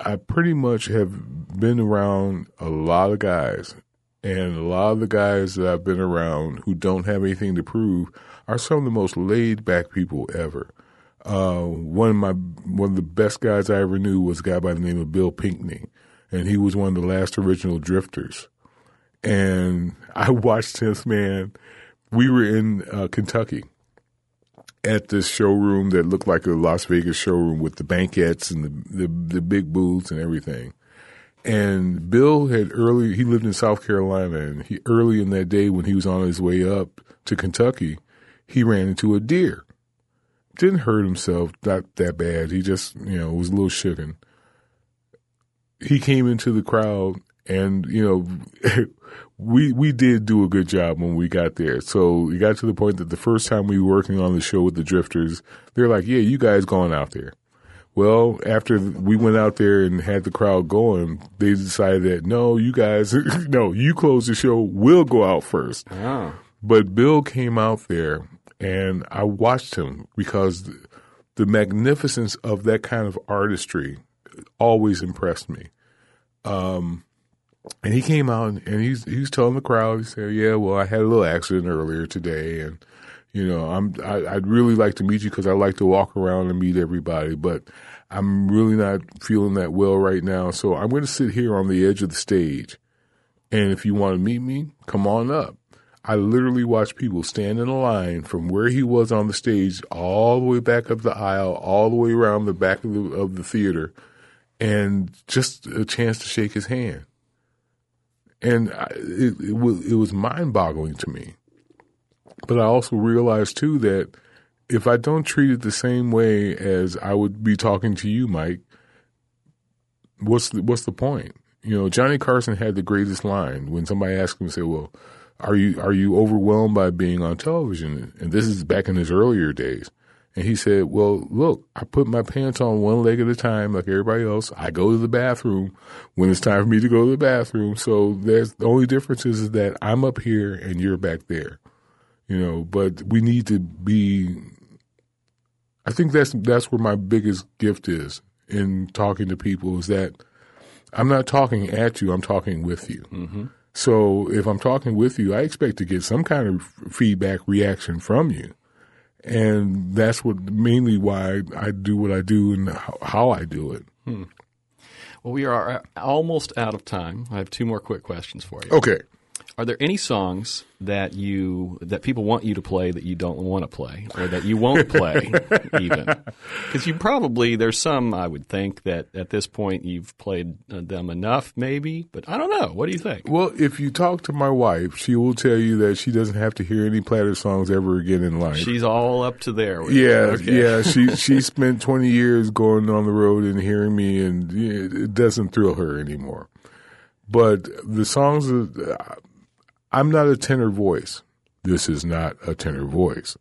I pretty much have been around a lot of guys, and a lot of the guys that I've been around who don't have anything to prove are some of the most laid back people ever. Uh, one of my one of the best guys I ever knew was a guy by the name of Bill Pinkney, and he was one of the last original drifters. And I watched this man we were in uh, Kentucky at this showroom that looked like a Las Vegas showroom with the banquettes and the, the, the big booths and everything. And Bill had early, he lived in South Carolina, and he early in that day when he was on his way up to Kentucky, he ran into a deer. Didn't hurt himself, not that bad. He just, you know, was a little shooken. He came into the crowd, and you know, we we did do a good job when we got there. So we got to the point that the first time we were working on the show with the Drifters, they're like, "Yeah, you guys going out there." Well, after we went out there and had the crowd going, they decided that no, you guys, no, you close the show. We'll go out first. Oh. But Bill came out there, and I watched him because the magnificence of that kind of artistry always impressed me. Um, and he came out and he's he's telling the crowd, he said, "Yeah, well, I had a little accident earlier today, and you know, I'm I, I'd really like to meet you because I like to walk around and meet everybody, but I'm really not feeling that well right now, so I'm going to sit here on the edge of the stage, and if you want to meet me, come on up." I literally watched people stand in a line from where he was on the stage all the way back up the aisle, all the way around the back of the, of the theater, and just a chance to shake his hand and I, it, it was it was mind boggling to me. But I also realized too that if I don't treat it the same way as I would be talking to you, Mike, what's the, what's the point? You know, Johnny Carson had the greatest line when somebody asked him, "Say, well, are you are you overwhelmed by being on television?" And this is back in his earlier days. And he said, Well, look, I put my pants on one leg at a time like everybody else. I go to the bathroom when it's time for me to go to the bathroom. So there's the only difference is that I'm up here and you're back there. You know, but we need to be I think that's that's where my biggest gift is in talking to people is that I'm not talking at you, I'm talking with you. Mm-hmm. So if I'm talking with you, I expect to get some kind of feedback reaction from you and that's what mainly why I do what I do and how I do it. Hmm. Well, we are almost out of time. I have two more quick questions for you. Okay. Are there any songs that you that people want you to play that you don't want to play, or that you won't play even? Because you probably there's some I would think that at this point you've played uh, them enough, maybe. But I don't know. What do you think? Well, if you talk to my wife, she will tell you that she doesn't have to hear any Platter songs ever again in life. She's all up to there. yeah, okay. yeah. She she spent 20 years going on the road and hearing me, and it doesn't thrill her anymore. But the songs. I'm not a tenor voice. This is not a tenor voice.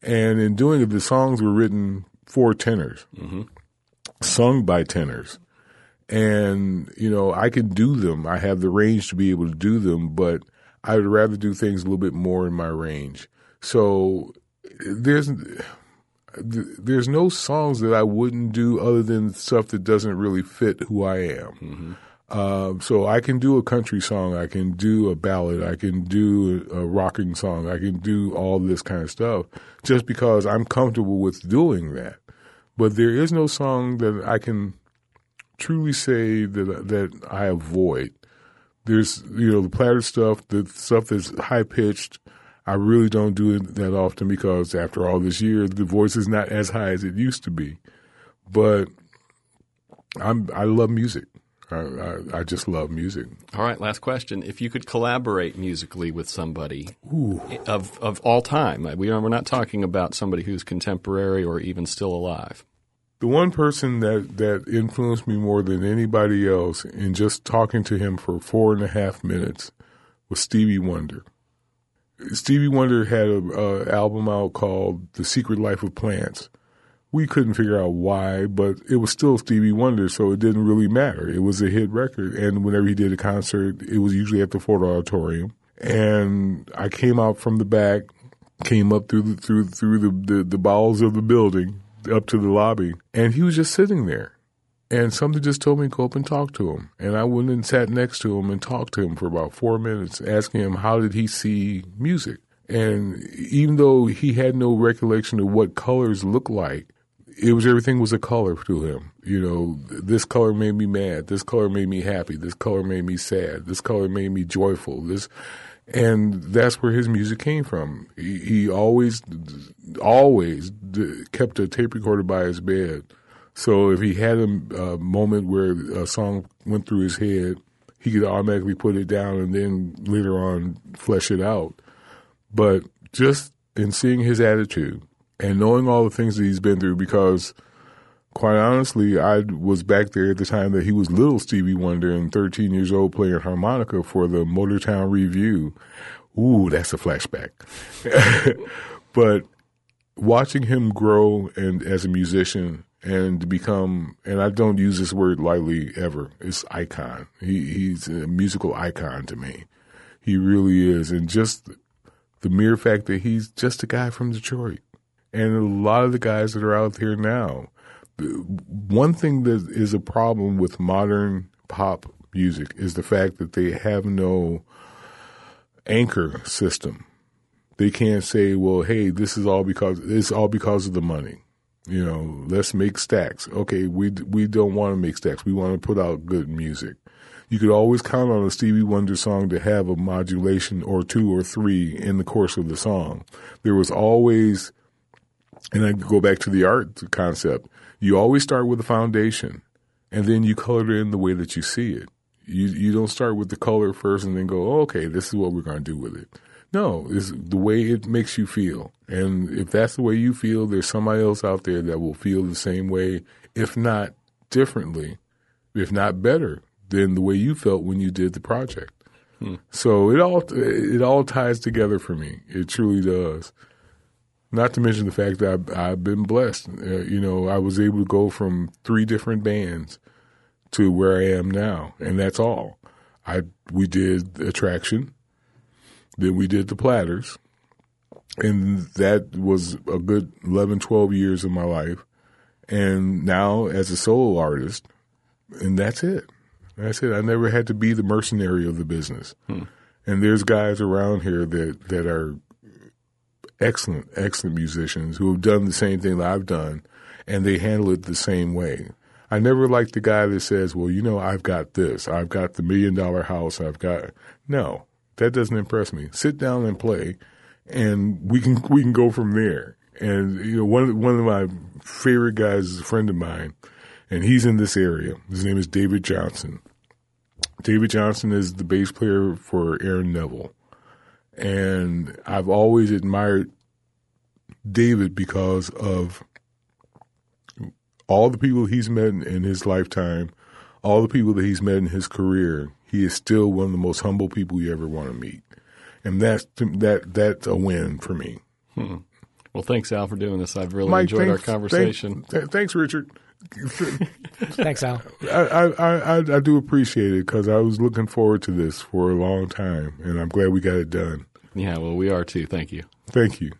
And in doing it, the songs were written for tenors, mm-hmm. sung by tenors. And, you know, I can do them. I have the range to be able to do them, but I would rather do things a little bit more in my range. So there's there's no songs that I wouldn't do other than stuff that doesn't really fit who I am. Mm-hmm. Uh, so I can do a country song, I can do a ballad, I can do a, a, rocking song, I can do all this kind of stuff just because I'm comfortable with doing that. But there is no song that I can truly say that that I avoid. There's you know the platter stuff, the stuff that's high pitched. I really don't do it that often because after all this year, the voice is not as high as it used to be. But I'm I love music. I, I, just love music. All right, last question. If you could collaborate musically with somebody Ooh. of of all time, we are, we're not talking about somebody who's contemporary or even still alive. The one person that, that influenced me more than anybody else in just talking to him for four and a half minutes was Stevie Wonder. Stevie Wonder had an album out called The Secret Life of Plants we couldn't figure out why, but it was still Stevie Wonder, so it didn't really matter. It was a hit record, and whenever he did a concert, it was usually at the Ford Auditorium. And I came out from the back, came up through the, through through the, the, the bowels of the building up to the lobby, and he was just sitting there. And something just told me to go up and talk to him. And I went and sat next to him and talked to him for about four minutes, asking him how did he see music. And even though he had no recollection of what colors look like, it was everything was a color to him. You know, this color made me mad. This color made me happy. This color made me sad. This color made me joyful. This, and that's where his music came from. He, he always, always kept a tape recorder by his bed. So if he had a, a, moment where a song went through his head, he could automatically put it down and then later on flesh it out. But just in seeing his attitude and knowing all the things that he's been through, because quite honestly, I was back there at the time that he was little Stevie Wonder and 13 years old playing harmonica for the Motortown Revue. Ooh, that's a flashback. but watching him grow and as a musician and become and I don't use this word lightly ever. It's icon. He he's a musical icon to me. He really is. And just the mere fact that he's just a guy from Detroit. And a lot of the guys that are out here now. One thing that is a problem with modern pop music is the fact that they have no anchor system. They can't say, well, hey, this is all because it's all because of the money you know, let's make stacks. Okay, we we don't want to make stacks. We want to put out good music. You could always count on a Stevie Wonder song to have a modulation or two or three in the course of the song. There was always, and I go back to the art concept. You always start with a foundation, and then you color it in the way that you see it. You you don't start with the color first and then go, oh, okay, this is what we're going to do with it. No, it's the way it makes you feel. And if that's the way you feel, there's somebody else out there that will feel the same way, if not differently, if not better than the way you felt when you did the project. Hmm. So it all it all ties together for me. It truly does. Not to mention the fact that I've, I've been blessed. Uh, you know, I was able to go from three different bands to where I am now, and that's all. I we did Attraction, then we did the Platters, and that was a good 11, 12 years of my life. And now as a solo artist, and that's it. That's it. I never had to be the mercenary of the business. Hmm. And there's guys around here that, that are excellent, excellent musicians who have done the same thing that I've done, and they handle it the same way. I never like the guy that says, "Well, you know, I've got this. I've got the million dollar house. I've got." No, that doesn't impress me. Sit down and play, and we can we can go from there. And you know, one one of my favorite guys is a friend of mine, and he's in this area. His name is David Johnson. David Johnson is the bass player for Aaron Neville, and I've always admired David because of all the people he's met in his lifetime, all the people that he's met in his career, he is still one of the most humble people you ever want to meet, and that's that that's a win for me. Hmm. Well, thanks Al for doing this. I've really Mike, enjoyed thanks, our conversation. Thanks, thanks Richard. thanks, Al. I, I, I, I do appreciate it because I was looking forward to this for a long time, and I'm glad we got it done. Yeah, well, we are too. Thank you. Thank you.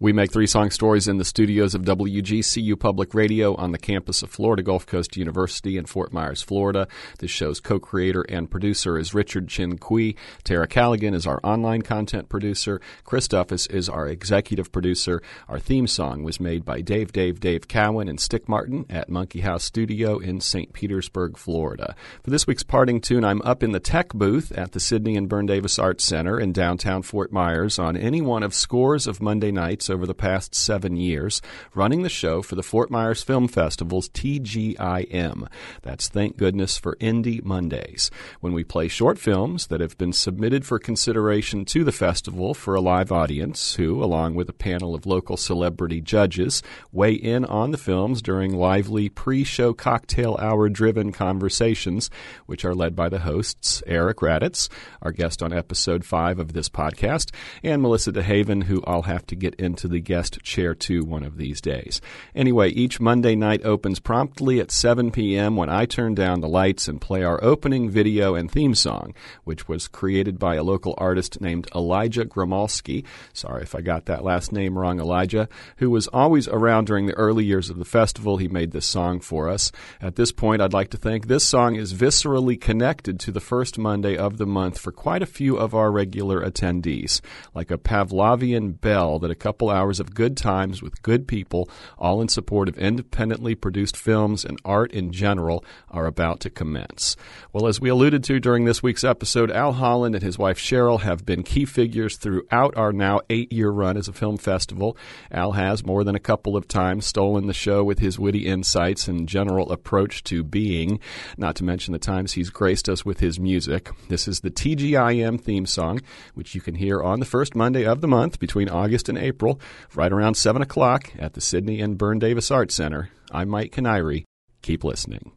We make three song stories in the studios of WGCU Public Radio on the campus of Florida Gulf Coast University in Fort Myers, Florida. This show's co creator and producer is Richard Chin Kui. Tara Callaghan is our online content producer. Chris Duffus is our executive producer. Our theme song was made by Dave Dave Dave Cowan and Stick Martin at Monkey House Studio in St. Petersburg, Florida. For this week's parting tune, I'm up in the tech booth at the Sidney and Berne Davis Arts Center in downtown Fort Myers on any one of scores of Monday nights over the past seven years, running the show for the Fort Myers Film Festival's TGIM. That's Thank Goodness for Indie Mondays, when we play short films that have been submitted for consideration to the festival for a live audience who, along with a panel of local celebrity judges, weigh in on the films during lively pre show cocktail hour driven conversations, which are led by the hosts Eric Raditz, our guest on episode 5 of this podcast, and Melissa DeHaven, who I'll have to get into to the guest chair too one of these days. Anyway, each Monday night opens promptly at 7 p.m. when I turn down the lights and play our opening video and theme song, which was created by a local artist named Elijah Gromalski. Sorry if I got that last name wrong, Elijah, who was always around during the early years of the festival. He made this song for us. At this point, I'd like to think this song is viscerally connected to the first Monday of the month for quite a few of our regular attendees, like a Pavlovian bell that a couple couple hours of good times with good people, all in support of independently produced films and art in general, are about to commence. Well, as we alluded to during this week's episode, Al Holland and his wife Cheryl have been key figures throughout our now eight year run as a film festival. Al has more than a couple of times stolen the show with his witty insights and general approach to being, not to mention the times he's graced us with his music. This is the TGIM theme song, which you can hear on the first Monday of the month between August and April, right around 7 o'clock at the Sidney and Berne Davis Art Center. I'm Mike Canary. Keep listening.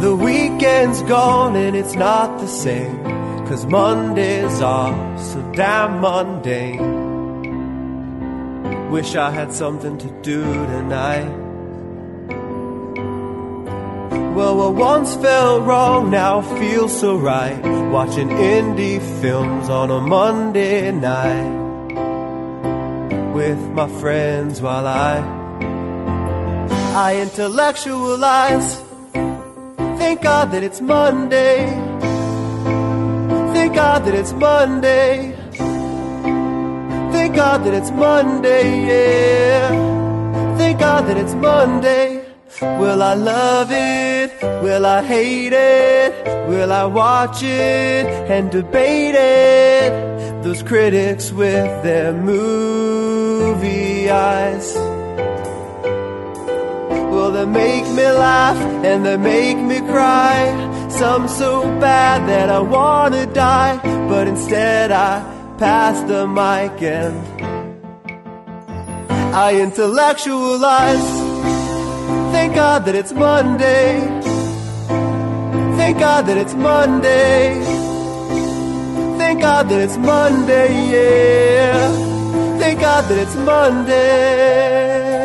The weekend's gone and it's not the same. Cause Mondays are so damn mundane. Wish I had something to do tonight. Well, what once felt wrong now feels so right. Watching indie films on a Monday night. With my friends while I I intellectualize Thank God that it's Monday. Thank God that it's Monday. Thank God that it's Monday, yeah. Thank God that it's Monday. Will I love it? Will I hate it? Will I watch it and debate it? Those critics with their movie eyes. Will they make me laugh and they make me cry. Some so bad that I wanna die, but instead I pass the mic and I intellectualize. Thank God that it's Monday. Thank God that it's Monday. Thank God that it's Monday, yeah. Thank God that it's Monday.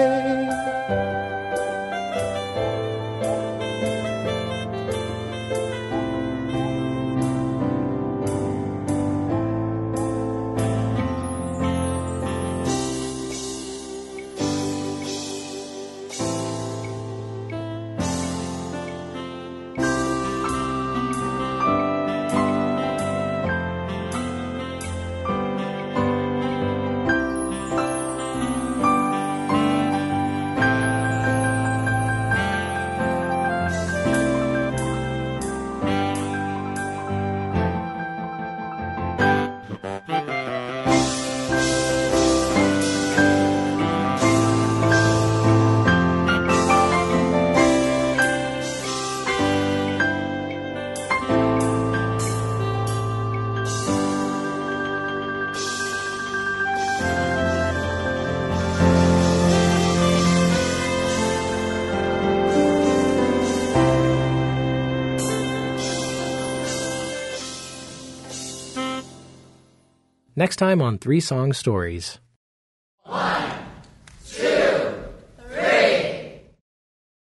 Next time on Three Song Stories.